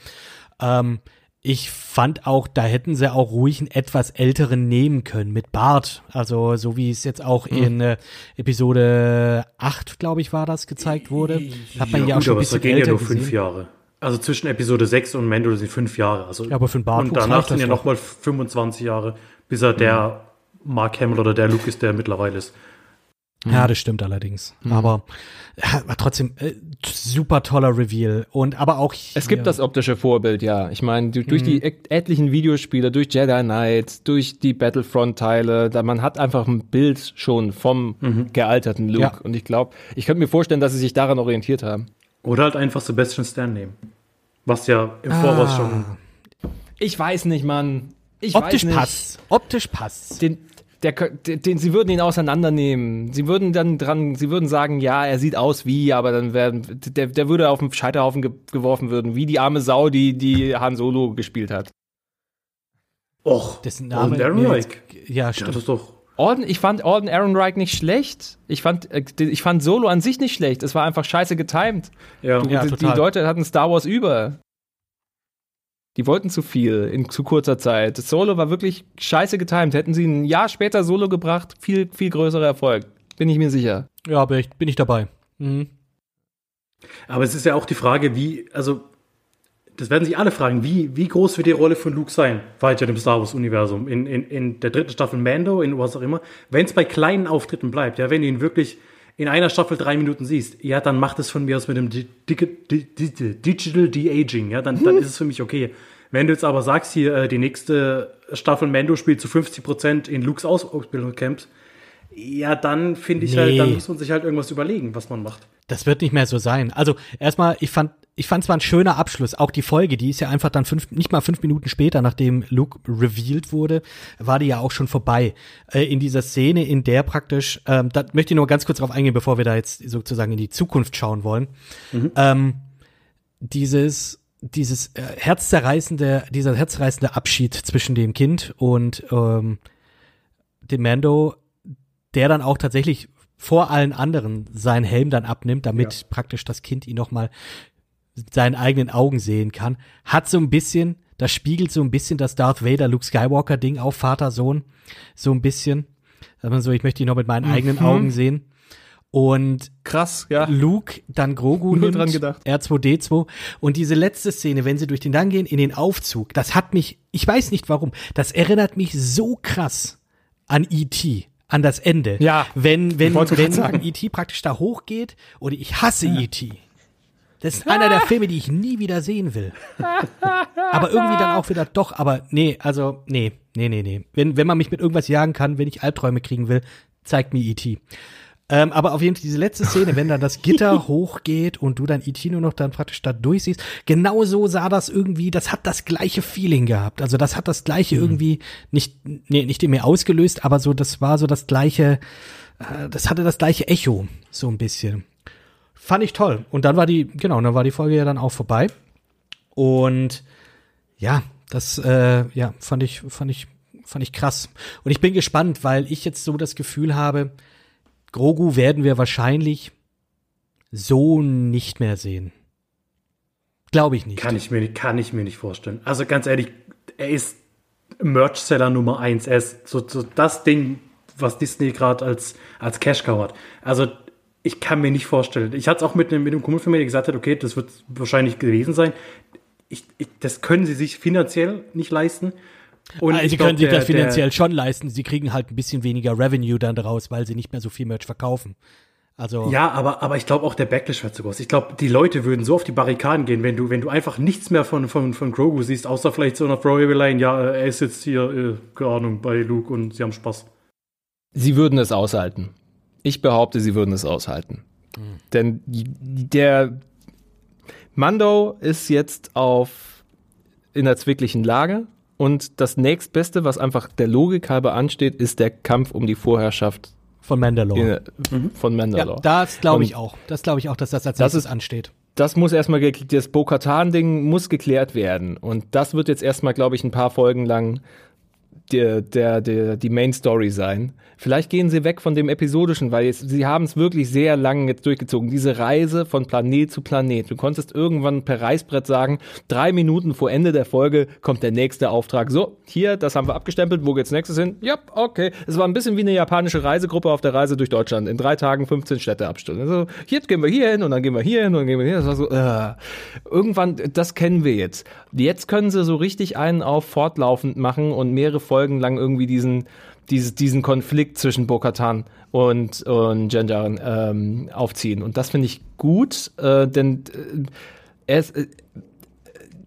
Ähm, Ich fand auch, da hätten sie auch ruhig einen etwas älteren nehmen können mit Bart. Also so wie es jetzt auch in äh, Episode 8, glaube ich, war das gezeigt wurde. Hat man ja, auch gut, schon ein aber es bisschen ja älter nur gesehen. fünf Jahre. Also zwischen Episode 6 und Mando sind fünf Jahre. Also, Ja, aber für einen Bartwuchs Und danach sind ja nochmal 25 Jahre, bis er der Mark Hamill oder der Luke ist, der er mittlerweile ist. Ja, das stimmt allerdings. Mhm. Aber ja, war trotzdem äh, super toller Reveal. Und aber auch hier, Es gibt das optische Vorbild, ja. Ich meine, du- durch Mhm. die et- etlichen Videospiele, durch Jedi Knight, durch die Battlefront-Teile, da man hat einfach ein Bild schon vom gealterten Luke. Ja. Und ich glaube, ich könnte mir vorstellen, dass sie sich daran orientiert haben. Oder halt einfach Sebastian Stan nehmen. Was ja im Voraus Ah. schon. Ich weiß nicht, Mann. Ich optisch weiß nicht. passt. Optisch passt. Den, der, den, den, sie würden ihn auseinandernehmen. Sie würden dann dran, sie würden sagen, ja, er sieht aus wie, aber dann werden, der, der würde auf den Scheiterhaufen ge geworfen werden, wie die arme Sau, die, die Han Solo gespielt hat. Och, Dessen Name und mir Reich. Ja, stimmt. das ist doch. Orden, ich fand Orden Aaron Reich nicht schlecht. Ich fand, äh, ich fand Solo an sich nicht schlecht. Es war einfach scheiße getimed. Ja. Du, Ja, die, total. die Leute hatten Star Wars über. Die wollten zu viel in zu kurzer Zeit. Das Solo war wirklich scheiße getimed. Hätten sie ein Jahr später Solo gebracht, viel, viel größerer Erfolg. Bin ich mir sicher. Ja, bin ich, bin ich dabei. Mhm. Aber es ist ja auch die Frage, wie, also, das werden sich alle fragen, wie, wie groß wird die Rolle von Luke sein, weiter im Star Wars-Universum, in, in, in der dritten Staffel Mando, in was auch immer. Wenn es bei kleinen Auftritten bleibt, ja, wenn du ihn wirklich in einer Staffel drei Minuten siehst, ja, dann macht es von mir aus mit dem Di Di Di Di Digital De-Aging, ja, dann, dann ist es für mich okay. Wenn du jetzt aber sagst, hier, äh, die nächste Staffel Mando spielt zu 50 Prozent in Lukes Aus Ausbildungscamps, ja, dann finde ich halt, Nee. dann muss man sich halt irgendwas überlegen, was man macht. Das wird nicht mehr so sein. Also erstmal, ich fand, ich fand zwar ein schöner Abschluss. Auch die Folge, die ist ja einfach dann fünf, nicht mal fünf Minuten später, nachdem Luke revealed wurde, war die ja auch schon vorbei. Äh, in dieser Szene, in der praktisch, ähm, da möchte ich nur ganz kurz drauf eingehen, bevor wir da jetzt sozusagen in die Zukunft schauen wollen. Ähm, dieses dieses äh, herzzerreißende, dieser herzzerreißende Abschied zwischen dem Kind und ähm, dem Mando, der dann auch tatsächlich vor allen anderen seinen Helm dann abnimmt, damit praktisch das Kind ihn noch mal mit seinen eigenen Augen sehen kann, hat so ein bisschen, das spiegelt so ein bisschen das Darth Vader Luke Skywalker Ding auf Vater Sohn, so ein bisschen, dass man so, ich möchte ihn noch mit meinen eigenen Augen sehen. Und Krass, ja. Luke dann Grogu Null nimmt, dran gedacht. R2D2 und diese letzte Szene, wenn sie durch den Gang gehen in den Aufzug, das hat mich, ich weiß nicht warum, das erinnert mich so krass an E.T., an das Ende. Ja, wenn wenn wenn. E.T. praktisch da hochgeht und ich hasse E.T. Das ist einer der Filme, die ich nie wieder sehen will. aber irgendwie dann auch wieder doch, aber nee, also nee, nee, nee, nee. Wenn wenn man mich mit irgendwas jagen kann, wenn ich Albträume kriegen will, zeigt mir E.T. Ähm, aber auf jeden Fall diese letzte Szene, wenn dann das Gitter hochgeht und du dann E.T. nur noch dann praktisch da durchsiehst, genau so sah das irgendwie, das hat das gleiche Feeling gehabt. Also das hat das gleiche irgendwie nicht, nee, nicht in mir ausgelöst, aber so, das war so das gleiche, äh, das hatte das gleiche Echo, so ein bisschen. Fand ich toll. Und dann war die, genau, dann war die Folge ja dann auch vorbei. Und ja, das, äh, ja, fand ich, fand ich, fand ich krass. Und ich bin gespannt, weil ich jetzt so das Gefühl habe, Grogu werden wir wahrscheinlich so nicht mehr sehen. Glaube ich nicht. Kann ich, mir, nicht- kann ich mir nicht vorstellen. Also ganz ehrlich, er ist Merch-Seller Nummer eins. Er ist so, so das Ding, was Disney gerade als, als Cash-Cow hat. Also ich kann mir nicht vorstellen. Ich hatte es auch mit, einem- mit einem Kumpel von mir, der gesagt hat, okay, das wird wahrscheinlich gewesen sein. Ich, ich, das können sie sich finanziell nicht leisten. Und also sie können sich der- das finanziell schon leisten. Sie kriegen halt ein bisschen weniger Revenue dann daraus, weil sie nicht mehr so viel Merch verkaufen. Also Ja, aber, aber ich glaube auch der Backlash wird zu groß. Ich glaube, die Leute würden so auf die Barrikaden gehen, wenn du, wenn du einfach nichts mehr von, von, von Grogu siehst, außer vielleicht so einer Throwaway Line, ja, er ist jetzt hier, äh, keine Ahnung, bei Luke und sie haben Spaß. Sie würden es aushalten. Ich behaupte, sie würden es aushalten. Denn der Mando ist jetzt auf in der zwicklichen Lage und das nächstbeste, was einfach der Logik halber ansteht, ist der Kampf um die Vorherrschaft von Mandalore. in, von ja, Mandalore. das glaube ich Und auch. Das glaube ich auch, dass das als Das nächstes ist- ansteht. das muss erstmal, gekl- das Bo-Katan-Ding muss geklärt werden. Und das wird jetzt erstmal, glaube ich, ein paar Folgen lang der, der, der, die Main Story sein. Vielleicht gehen sie weg von dem Episodischen, weil jetzt, sie haben es wirklich sehr lang jetzt durchgezogen. Diese Reise von Planet zu Planet. Du konntest irgendwann per Reißbrett sagen, drei Minuten vor Ende der Folge kommt der nächste Auftrag. So, hier, das haben wir abgestempelt, wo geht's nächstes hin? Ja, okay. Es war ein bisschen wie eine japanische Reisegruppe auf der Reise durch Deutschland. In drei Tagen 15 Städte abstimmen. Also, jetzt gehen wir hier hin und dann gehen wir hier hin und dann gehen wir hier. Das war so, äh. Irgendwann, das kennen wir jetzt. Jetzt können sie so richtig einen auf fortlaufend machen und mehrere Folgen lang irgendwie diesen, dieses, diesen Konflikt zwischen Bo-Katan und, und Janjarin ähm, aufziehen. Und das finde ich gut, äh, denn äh, ist, äh,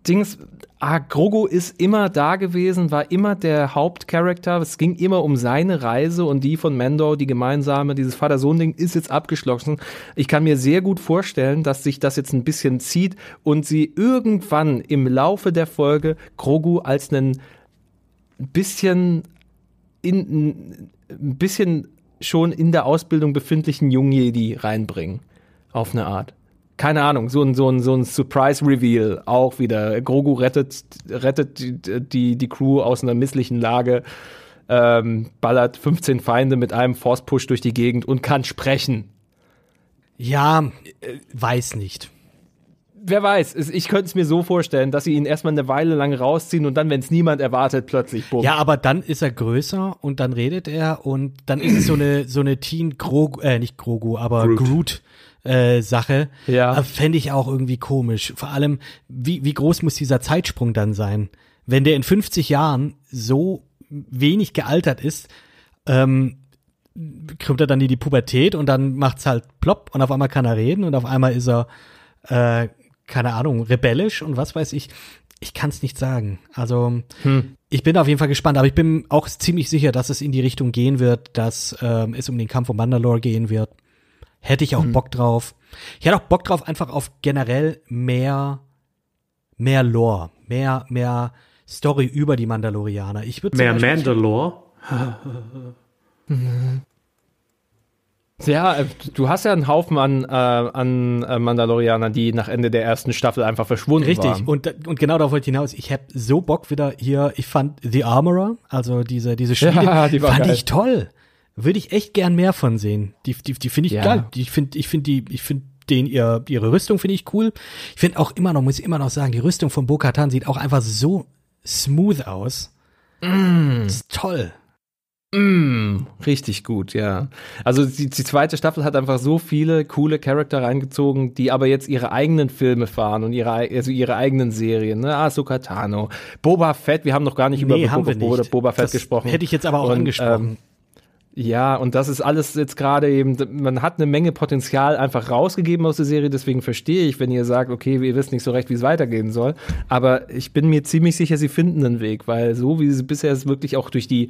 Dings, ah, Grogu ist immer da gewesen, war immer der Hauptcharakter. Es ging immer um seine Reise und die von Mando, die gemeinsame, dieses Vater-Sohn-Ding ist jetzt abgeschlossen. Ich kann mir sehr gut vorstellen, dass sich das jetzt ein bisschen zieht und sie irgendwann im Laufe der Folge Grogu als einen bisschen in, ein bisschen schon in der Ausbildung befindlichen Jungjedi reinbringen. Auf eine Art. Keine Ahnung, so ein, so ein, so ein Surprise-Reveal auch wieder. Grogu rettet, rettet die, die, die Crew aus einer misslichen Lage, ähm, ballert 15 Feinde mit einem Force-Push durch die Gegend und kann sprechen. Ja, äh, weiß nicht wer weiß, ich könnte es mir so vorstellen, dass sie ihn erstmal eine Weile lang rausziehen und dann, wenn es niemand erwartet, plötzlich bumm. Ja, aber dann ist er größer und dann redet er und dann ist es so eine so eine Teen Grogu, äh, nicht Grogu, aber Groot. Groot äh, Sache. Ja. Äh, Fände ich auch irgendwie komisch. Vor allem, wie, wie groß muss dieser Zeitsprung dann sein? Wenn der in 50 Jahren so wenig gealtert ist, ähm, kommt er dann in die Pubertät und dann macht's halt plopp und auf einmal kann er reden und auf einmal ist er äh, keine Ahnung, rebellisch und was weiß ich. Ich kann es nicht sagen. Also hm. ich bin auf jeden Fall gespannt, aber ich bin auch ziemlich sicher, dass es in die Richtung gehen wird, dass ähm, es um den Kampf um Mandalore gehen wird. Hätte ich auch hm. Bock drauf. Ich hätte auch Bock drauf, einfach auf generell mehr, mehr Lore, mehr, mehr Story über die Mandalorianer. Ich würde mehr Mandalore. Ja, äh, du hast ja einen Haufen an, äh, an äh, Mandalorianern, die nach Ende der ersten Staffel einfach verschwunden Richtig. waren. Richtig, und, und genau darauf wollte ich hinaus. Ich habe so Bock wieder hier, ich fand The Armorer, also diese, diese Spiele, ja, die fand geil. ich toll. Würde ich echt gern mehr von sehen. Die, die, die finde ich ja. geil. Die, ich finde, ich finde die, ich finde den ihr, ihre Rüstung finde ich cool. Ich finde auch immer noch, muss ich immer noch sagen, die Rüstung von Bo-Katan sieht auch einfach so smooth aus. Mm. Ist toll. Mm, richtig gut, ja. Also die, die, zweite Staffel hat einfach so viele coole Charakter reingezogen, die aber jetzt ihre eigenen Filme fahren und ihre, also ihre eigenen Serien. Ne? Ahsoka Tano, Boba Fett, wir haben noch gar nicht nee, über Boba, Boba, Boba Fett das gesprochen. Hätte ich jetzt aber auch und, angesprochen. Ähm, ja, und das ist alles jetzt gerade eben, man hat eine Menge Potenzial einfach rausgegeben aus der Serie, deswegen verstehe ich, wenn ihr sagt, okay, ihr wisst nicht so recht, wie es weitergehen soll. Aber ich bin mir ziemlich sicher, sie finden einen Weg, weil so wie sie bisher es wirklich auch durch die,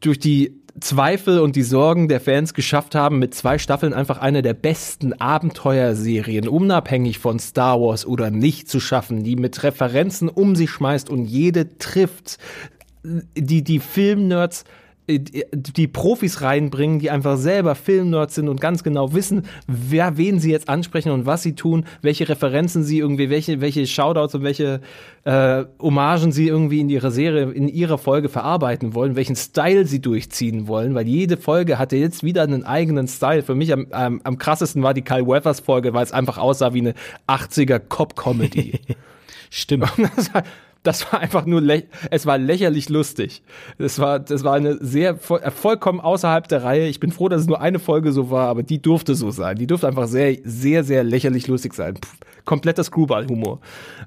durch die Zweifel und die Sorgen der Fans geschafft haben, mit zwei Staffeln einfach eine der besten Abenteuerserien, unabhängig von Star Wars oder nicht zu schaffen, die mit Referenzen um sich schmeißt und jede trifft, die die Filmnerds die Profis reinbringen, die einfach selber Filmnerds sind und ganz genau wissen, wer wen sie jetzt ansprechen und was sie tun, welche Referenzen sie irgendwie, welche welche Shoutouts und welche äh, Hommagen sie irgendwie in ihrer Serie, in ihrer Folge verarbeiten wollen, welchen Style sie durchziehen wollen, weil jede Folge hatte jetzt wieder einen eigenen Style. Für mich am, am, am krassesten war die Kyle Weathers Folge, weil es einfach aussah wie eine 80er Cop Comedy. Stimmt das war einfach nur, es war lächerlich lustig. Das war, das war eine sehr, äh, vollkommen außerhalb der Reihe. Ich bin froh, dass es nur eine Folge so war, aber die durfte so sein. Die durfte einfach sehr, sehr, sehr lächerlich lustig sein. Puh, kompletter Screwball-Humor.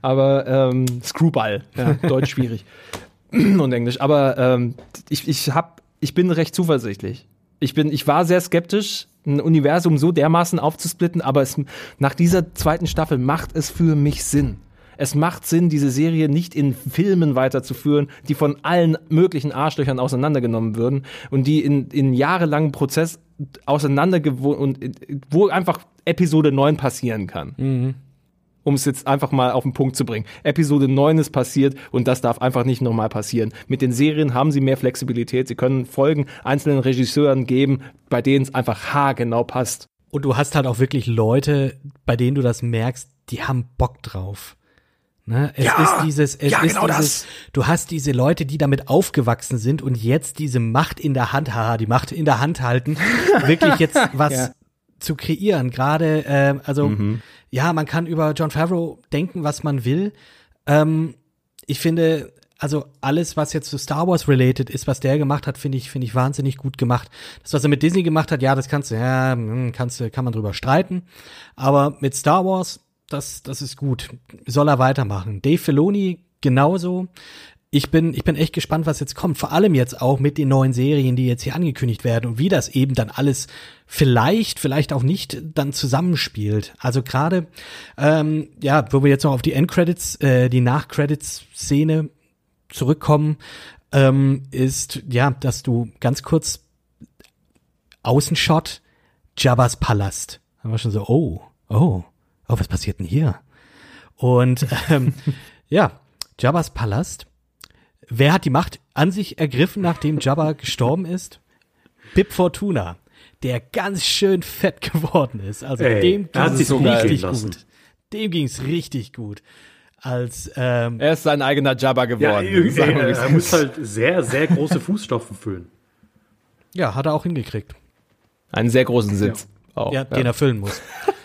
Aber, ähm, Screwball, ja, Deutsch schwierig. Und Englisch. Aber, ähm, ich, ich hab, ich bin recht zuversichtlich. Ich bin, ich war sehr skeptisch, ein Universum so dermaßen aufzusplitten, aber es, nach dieser zweiten Staffel macht es für mich Sinn es macht Sinn, diese Serie nicht in Filmen weiterzuführen, die von allen möglichen Arschlöchern auseinandergenommen würden und die in, in jahrelangen Prozess auseinandergewohnt und wo einfach Episode 9 passieren kann. Mhm. Um es jetzt einfach mal auf den Punkt zu bringen. Episode 9 ist passiert und das darf einfach nicht nochmal passieren. Mit den Serien haben sie mehr Flexibilität. Sie können Folgen einzelnen Regisseuren geben, bei denen es einfach haargenau passt. Und du hast halt auch wirklich Leute, bei denen du das merkst, die haben Bock drauf. Ne? Es Ja, ist dieses, es ja, ist genau dieses, das. du hast diese Leute, die damit aufgewachsen sind und jetzt diese Macht in der Hand, haha, die Macht in der Hand halten, wirklich jetzt was Ja. zu kreieren. Gerade, ähm, also, Mhm. ja, man kann über John Favreau denken, was man will. Ähm, ich finde, also alles, was jetzt zu Star Wars related ist, was der gemacht hat, finde ich, finde ich wahnsinnig gut gemacht. Das, was er mit Disney gemacht hat, ja, das kannst du, ja, hm, kannst du, kann man drüber streiten. Aber mit Star Wars, das, das ist gut. Soll er weitermachen. Dave Filoni genauso. Ich bin, ich bin echt gespannt, was jetzt kommt. Vor allem jetzt auch mit den neuen Serien, die jetzt hier angekündigt werden und wie das eben dann alles vielleicht, vielleicht auch nicht dann zusammenspielt. Also gerade, ähm, ja, wo wir jetzt noch auf die Endcredits, äh, die Nachcredits-Szene zurückkommen, ähm, ist, ja, dass du ganz kurz Außenshot, Jabba's Palast. Da war schon so, oh, oh, oh, was passiert denn hier? Und ähm, ja, Jabba's Palast. Wer hat die Macht an sich ergriffen, nachdem Jabba gestorben ist? Bib Fortuna, der ganz schön fett geworden ist. Also Ey, dem sich so richtig gut. Dem ging's richtig gut. Als ähm, Er ist sein eigener Jabba Ja, geworden. irgendwie, Sagen wir, wie es er muss halt sehr, sehr große Fußstapfen füllen. ja, hat er auch hingekriegt. Einen sehr großen Sitz. Auch, ja, den er füllen muss.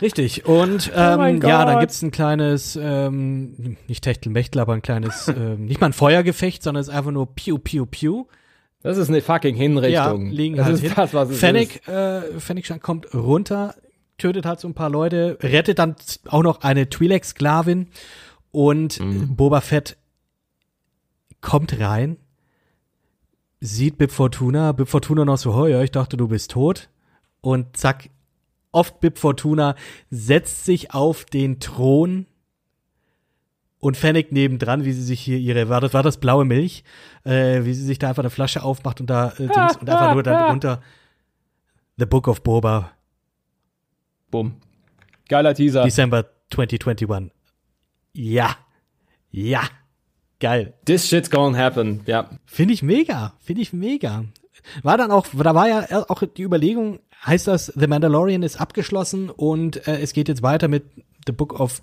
Richtig. Und Oh ähm, ja, dann gibt's ein kleines, ähm, nicht Techtelmechtel, aber ein kleines, ähm, nicht mal ein Feuergefecht, sondern es ist einfach nur Piu, Piu, Piu. Das ist eine fucking Hinrichtung. Ja, liegen das halt ist hin. das, was es ist. Fennec, äh, Fennec kommt runter, tötet halt so ein paar Leute, rettet dann auch noch eine Twi'lek-Sklavin und Mhm. Boba Fett kommt rein, sieht Bib Fortuna, Bib Fortuna noch so, oh ja, ich dachte, du bist tot und zack, oft Bib Fortuna setzt sich auf den Thron und Fennec nebendran, wie sie sich hier ihre, war das, war das blaue Milch, äh, wie sie sich da einfach eine Flasche aufmacht und da, äh, Dings, und einfach nur dann drunter The Book of Boba, Bumm. Geiler Teaser. December 2021. Ja. Ja. Geil. This shit's gonna happen. Ja. Finde ich mega. Finde ich mega. War dann auch, da war ja auch die Überlegung, heißt das, The Mandalorian ist abgeschlossen und äh, es geht jetzt weiter mit The Book of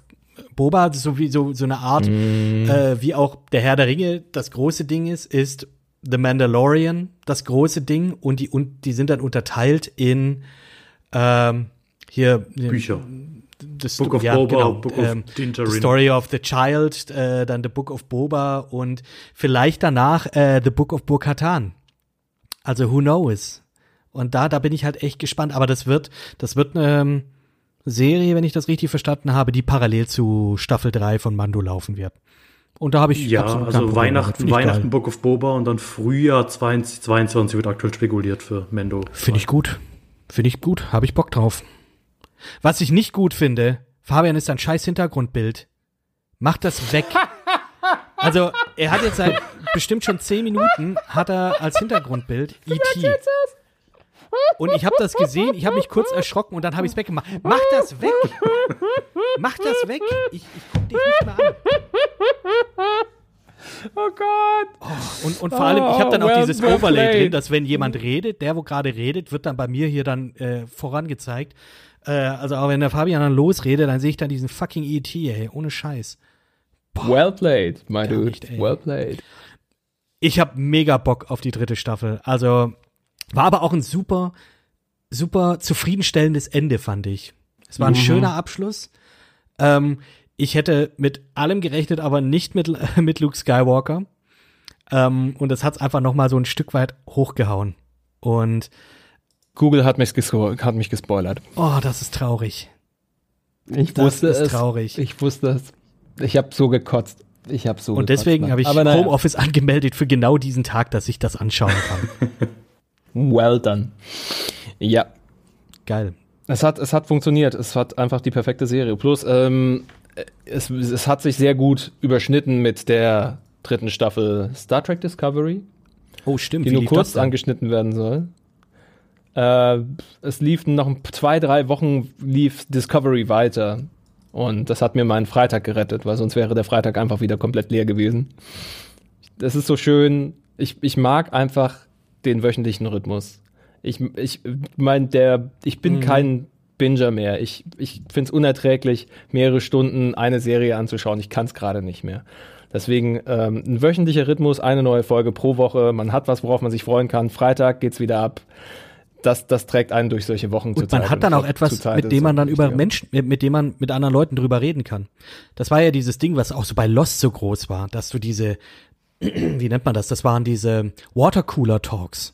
Boba, so wie so, so eine Art, äh, wie auch der Herr der Ringe das große Ding ist, ist The Mandalorian das große Ding und die, und die sind dann unterteilt in ähm, hier Bücher. das Book of ja, Boba, genau, Book of ähm, Dinjarin. The Story of the Child, äh, dann The Book of Boba und vielleicht danach äh, The Book of Bo-Katan. Also who knows? Und da, da bin ich halt echt gespannt. Aber das wird, das wird eine ähm, Serie, wenn ich das richtig verstanden habe, die parallel zu Staffel 3 von Mando laufen wird. Und da habe ich Ja, also. Weihnachten, Weihnachten geil. Book of Boba und dann Frühjahr 2022 wird aktuell spekuliert für Mendo. Finde ich gut. Finde ich gut. Habe ich Bock drauf. Was ich nicht gut finde, Fabian ist ein scheiß Hintergrundbild. Mach das weg. Also, er hat jetzt seit bestimmt schon zehn Minuten, hat er als Hintergrundbild E.T. Und ich habe das gesehen, ich habe mich kurz erschrocken und dann habe ich es weggemacht. Mach das weg! Mach das weg! Ich, ich guck dich nicht mehr an. Oh Gott. Und, und vor allem, ich habe dann auch Oh, well- dieses Overlay played. drin, dass wenn jemand redet, der, wo gerade redet, wird dann bei mir hier dann äh, vorangezeigt. Äh, also auch wenn der Fabian dann losredet, dann sehe ich dann diesen fucking E.T., ey, ohne Scheiß. Well played, my dude. nicht, well played. Ich habe mega Bock auf die dritte Staffel. Also war aber auch ein super, super zufriedenstellendes Ende, fand ich. Es war ein schöner Abschluss. Ähm, ich hätte mit allem gerechnet, aber nicht mit, mit Luke Skywalker. Ähm, und das hat's einfach noch mal so ein Stück weit hochgehauen. Und Google hat mich, hat mich gespoilert. oh, das ist traurig. Ich Das wusste ist es. traurig. Ich wusste es. Ich habe so gekotzt. Ich habe so Und deswegen gekotzt, habe ich Homeoffice angemeldet für genau diesen Tag, dass ich das anschauen kann. Well done. Ja, Geil. Es hat, es hat funktioniert. Es hat einfach die perfekte Serie. Plus, ähm, es, es hat sich sehr gut überschnitten mit der dritten Staffel Star Trek Discovery, Oh, stimmt. die Wie nur kurz angeschnitten werden soll. Äh, es lief noch zwei, drei Wochen lief Discovery weiter. Und das hat mir meinen Freitag gerettet, weil sonst wäre der Freitag einfach wieder komplett leer gewesen. Das ist so schön. Ich, ich mag einfach den wöchentlichen Rhythmus. Ich, ich mein, der, ich bin kein Binger mehr. Ich, ich finde es unerträglich, mehrere Stunden eine Serie anzuschauen. Ich kann es gerade nicht mehr. Deswegen ähm, ein wöchentlicher Rhythmus, eine neue Folge pro Woche. Man hat was, worauf man sich freuen kann. Freitag geht's wieder ab. Das, das trägt einen durch solche Wochen Und man hat dann auch etwas, mit dem man dann über Menschen, mit, mit dem man mit anderen Leuten drüber reden kann. Das war ja dieses Ding, was auch so bei Lost so groß war, dass du diese, wie nennt man das? Das waren diese Watercooler Talks.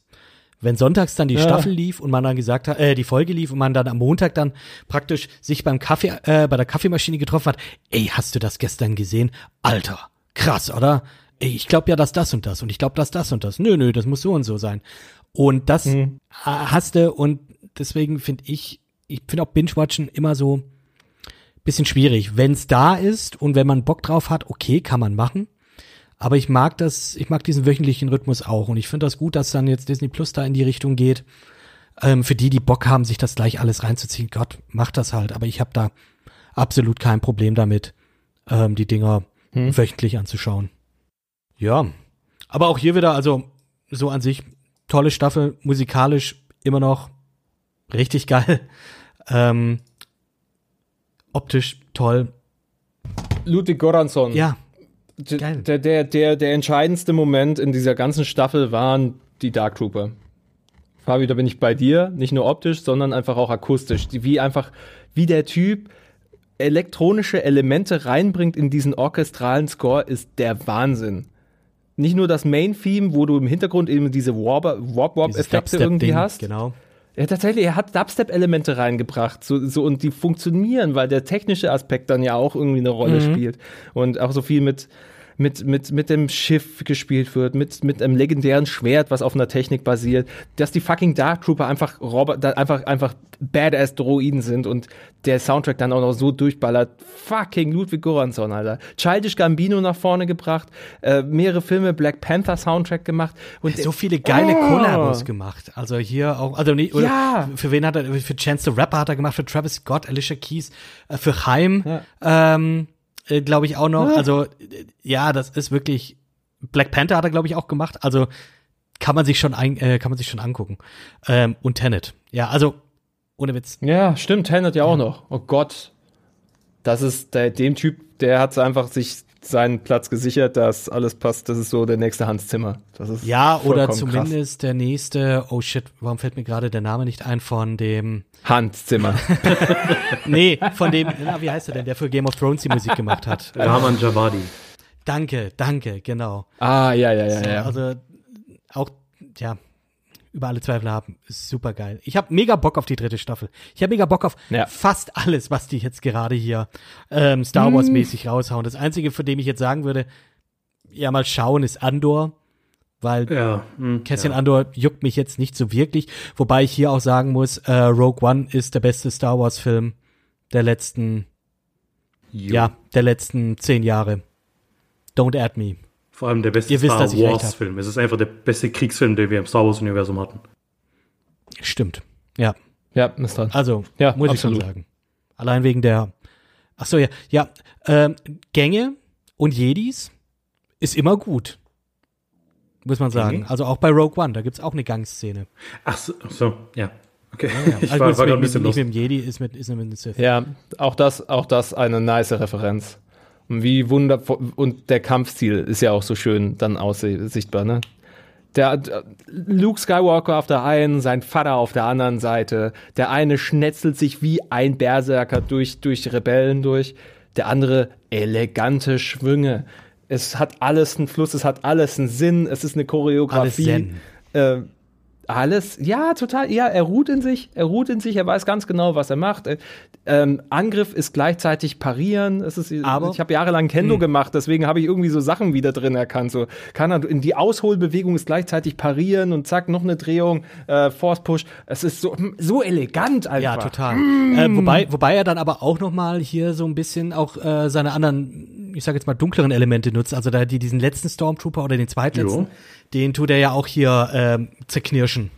Wenn sonntags dann die Ja. Staffel lief und man dann gesagt hat, äh, die Folge lief und man dann am Montag dann praktisch sich beim Kaffee, äh, bei der Kaffeemaschine getroffen hat, ey, hast du das gestern gesehen? Alter, krass, oder? Ey, ich glaube ja, dass das und das und ich glaube, dass das und das. Nö, nö, das muss so und so sein. Und das Mhm. hast du und deswegen finde ich, ich finde auch Binge-Watchen immer so bisschen schwierig. Wenn es da ist und wenn man Bock drauf hat, okay, kann man machen. Aber ich mag das, ich mag diesen wöchentlichen Rhythmus auch. Und ich finde das gut, dass dann jetzt Disney Plus da in die Richtung geht. Ähm, für die, die Bock haben, sich das gleich alles reinzuziehen, Gott, macht das halt. Aber ich habe da absolut kein Problem damit, ähm, die Dinger wöchentlich anzuschauen. Ja. Aber auch hier wieder, also so an sich, tolle Staffel, musikalisch immer noch richtig geil. Ähm, optisch toll. Ludwig Goransson. Ja, geil. Der, der, der, der entscheidendste Moment in dieser ganzen Staffel waren die Dark Trooper. Fabi, da bin ich bei dir, nicht nur optisch, sondern einfach auch akustisch. Wie einfach, wie der Typ elektronische Elemente reinbringt in diesen orchestralen Score, ist der Wahnsinn. Nicht nur das Main-Theme, wo du im Hintergrund eben diese Warp-Warp-Effekte irgendwie hast. Genau. Ja, tatsächlich, er hat Dubstep-Elemente reingebracht, so, so, und die funktionieren, weil der technische Aspekt dann ja auch irgendwie eine Rolle Mhm. spielt. Und auch so viel mit, mit, mit, mit dem Schiff gespielt wird, mit, mit einem legendären Schwert, was auf einer Technik basiert, dass die fucking Dark Trooper einfach Robert, einfach, einfach badass Droiden sind und der Soundtrack dann auch noch so durchballert. Fucking Ludwig Göransson, Alter. Childish Gambino nach vorne gebracht, äh, mehrere Filme, Black Panther Soundtrack gemacht. Und so viele geile Oh. Kollabos gemacht. Also hier auch, also nee, oder Ja. für wen hat er, für Chance the Rapper hat er gemacht, für Travis Scott, Alicia Keys, äh, für Chaim, ähm, äh, glaube ich auch noch. Also äh, ja, das ist wirklich, Black Panther hat er glaube ich auch gemacht. Also kann man sich schon ein, äh, kann man sich schon angucken. Ähm, und Tenet. Ja, also ohne Witz. Ja, stimmt, Tenet ja auch noch. Oh Gott. Das ist der, dem Typ, der hat einfach sich seinen Platz gesichert, dass alles passt. Das ist so der nächste Hans Zimmer. Das ist Ja, oder zumindest der nächste, oh shit, warum fällt mir gerade der Name nicht ein von dem, krass. Hans Zimmer. nee, von dem, na, wie heißt er denn, der für Game of Thrones die Musik gemacht hat. Rahman Javadi. Danke, danke, genau. ah, ja, ja, ja, ja. Also auch, ja, über alle Zweifel haben, ist super geil. Ich habe mega Bock auf die dritte Staffel. Ich habe mega Bock auf Ja. fast alles, was die jetzt gerade hier ähm, Star Wars mäßig raushauen. Das einzige, für dem ich jetzt sagen würde, ja mal schauen, ist Andor, weil Ja. hm, Cassian ja. Andor juckt mich jetzt nicht so wirklich, wobei ich hier auch sagen muss, äh, Rogue One ist der beste Star Wars Film der letzten, ja, der letzten zehn Jahre. Don't add me. Vor allem der beste Ihr wisst, Star dass ich recht hab. Wars-Film. Es ist einfach der beste Kriegsfilm, den wir im Star Wars-Universum hatten. Stimmt. Ja, Ja, ist dran. also Ja, muss ich absolut. schon sagen. Allein wegen der, ach so ja, ja, ähm, Gänge und Jedis ist immer gut. Muss man sagen. Gänge? Also auch bei Rogue One, da gibt's auch eine Gangszene. Ach so, ach so ja. Okay. ich Also war, war mit, gerade ein bisschen los. mit dem Jedi, ist mit, ist mit dem Sith. Ja, auch das, auch das eine nice Referenz. Und wie wundervoll, und der Kampfstil ist ja auch so schön dann aussichtbar, ne? Der, der Luke Skywalker auf der einen, sein Vater auf der anderen Seite. Der eine schnetzelt sich wie ein Berserker durch, durch Rebellen durch. Der andere elegante Schwünge. Es hat alles einen Fluss, es hat alles einen Sinn, es ist eine Choreografie. Alles Zen. Äh, alles, ja, total, ja, er ruht in sich, er ruht in sich, er weiß ganz genau, was er macht. Äh, Ähm, Angriff ist gleichzeitig parieren. Es ist, Aber- ich habe jahrelang Kendo gemacht, deswegen habe ich irgendwie so Sachen wieder drin erkannt. So, kann er, in die Ausholbewegung ist gleichzeitig parieren und zack, noch eine Drehung, äh, Force Push. Es ist so, so elegant einfach. Ja, total. Äh, wobei, wobei er dann aber auch noch mal hier so ein bisschen auch äh, seine anderen, ich sage jetzt mal dunkleren Elemente nutzt. Also da die diesen letzten Stormtrooper oder den zweitletzten, Jo. Den tut er ja auch hier ähm, zerknirschen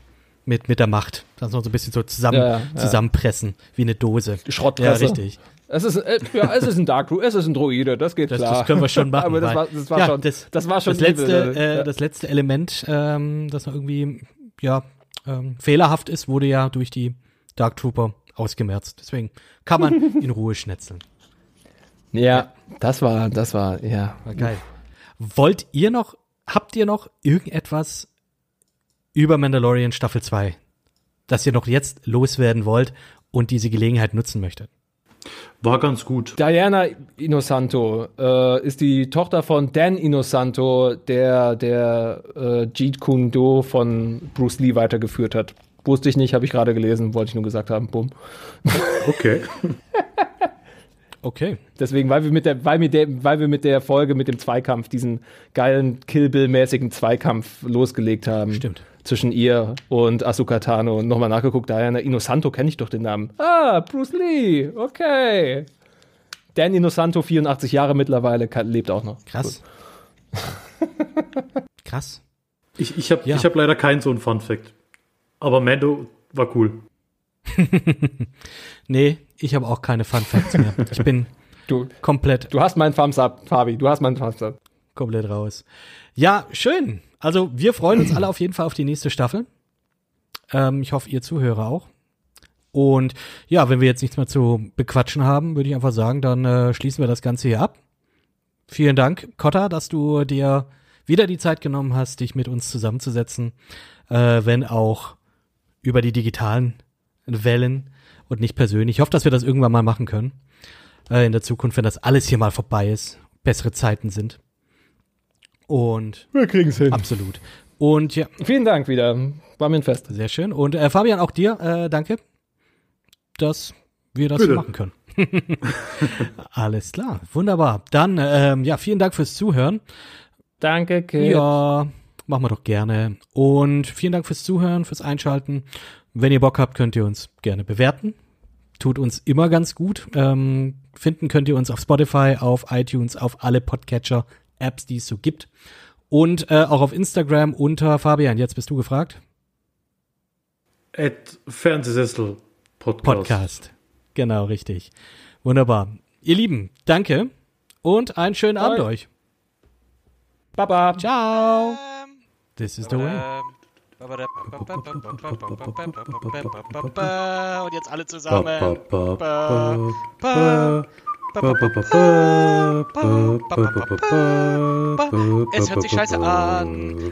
mit mit der Macht. Das noch so ein bisschen so zusammen Ja, ja. zusammenpressen wie eine Dose. Schrottpresse. Ja, richtig. Es ist, äh, ja, es ist ein Dark es ist ein Droide, das geht Das, klar. das können wir schon machen. Aber das war, das war ja, schon, das, das war schon das letzte, äh, ja. das letzte Element, ähm, das noch irgendwie ja ähm, fehlerhaft ist, wurde ja durch die Dark Trooper ausgemerzt. Deswegen kann man in Ruhe schnetzeln. Ja, das war, das war, ja. War geil. Wollt ihr noch, habt ihr noch irgendetwas über Mandalorian Staffel 2, das ihr noch jetzt loswerden wollt und diese Gelegenheit nutzen möchtet? War ganz gut. Diana Inosanto äh, ist die Tochter von Dan Inosanto, der der äh, Jeet Kune Do von Bruce Lee weitergeführt hat. Wusste ich nicht, habe ich gerade gelesen, wollte ich nur gesagt haben. Bumm. Okay. Okay. Deswegen, weil wir mit der, weil, mit der, weil wir mit der Folge mit dem Zweikampf, diesen geilen Kill Bill-mäßigen Zweikampf losgelegt haben. Stimmt. Zwischen ihr und Asuka Tano. Und nochmal nachgeguckt, Diana Inosanto kenne ich doch den Namen. Ah, Bruce Lee, okay. Dan Inosanto, 84 Jahre mittlerweile, lebt auch noch. Krass. Krass. Ich, ich habe Ja. ich hab leider keinen so einen Fun-Fact. Aber Mando war cool. Nee, ich habe auch keine Fun Facts mehr. Ich bin Du, komplett, du hast meinen Thumbs up, Fabi, du hast meinen Thumbs up. komplett raus. Ja, schön. Also wir freuen uns alle auf jeden Fall auf die nächste Staffel. Ähm, ich hoffe, ihr Zuhörer auch. Und ja, wenn wir jetzt nichts mehr zu bequatschen haben, würde ich einfach sagen, dann äh, schließen wir das Ganze hier ab. Vielen Dank, Kotta, dass du dir wieder die Zeit genommen hast, dich mit uns zusammenzusetzen, äh, wenn auch über die digitalen Wellen und nicht persönlich. Ich hoffe, dass wir das irgendwann mal machen können. Äh, in der Zukunft, wenn das alles hier mal vorbei ist, bessere Zeiten sind. Und Wir kriegen es hin. absolut. Und ja, Vielen Dank wieder. War mir ein Fest. sehr schön. Und äh, Fabian, auch dir, äh, danke, dass wir das Bitte. machen können. Alles klar, wunderbar. Dann, ähm, ja, vielen Dank fürs Zuhören. Danke, Kid. Ja, machen wir doch gerne. Und vielen Dank fürs Zuhören, fürs Einschalten. Wenn ihr Bock habt, könnt ihr uns gerne bewerten. Tut uns immer ganz gut. Ähm, finden könnt ihr uns auf Spotify, auf iTunes, auf alle Podcatcher-Apps, die es so gibt. Und äh, auch auf Instagram unter Fabian. Jetzt bist du gefragt. At Fernsehsessel Podcast. Podcast. Genau, richtig. Wunderbar. Ihr Lieben, danke und einen schönen Abend Bye. euch. Baba. Ciao. This is the way. Ähm, Und jetzt alle zusammen. Es hört sich scheiße an.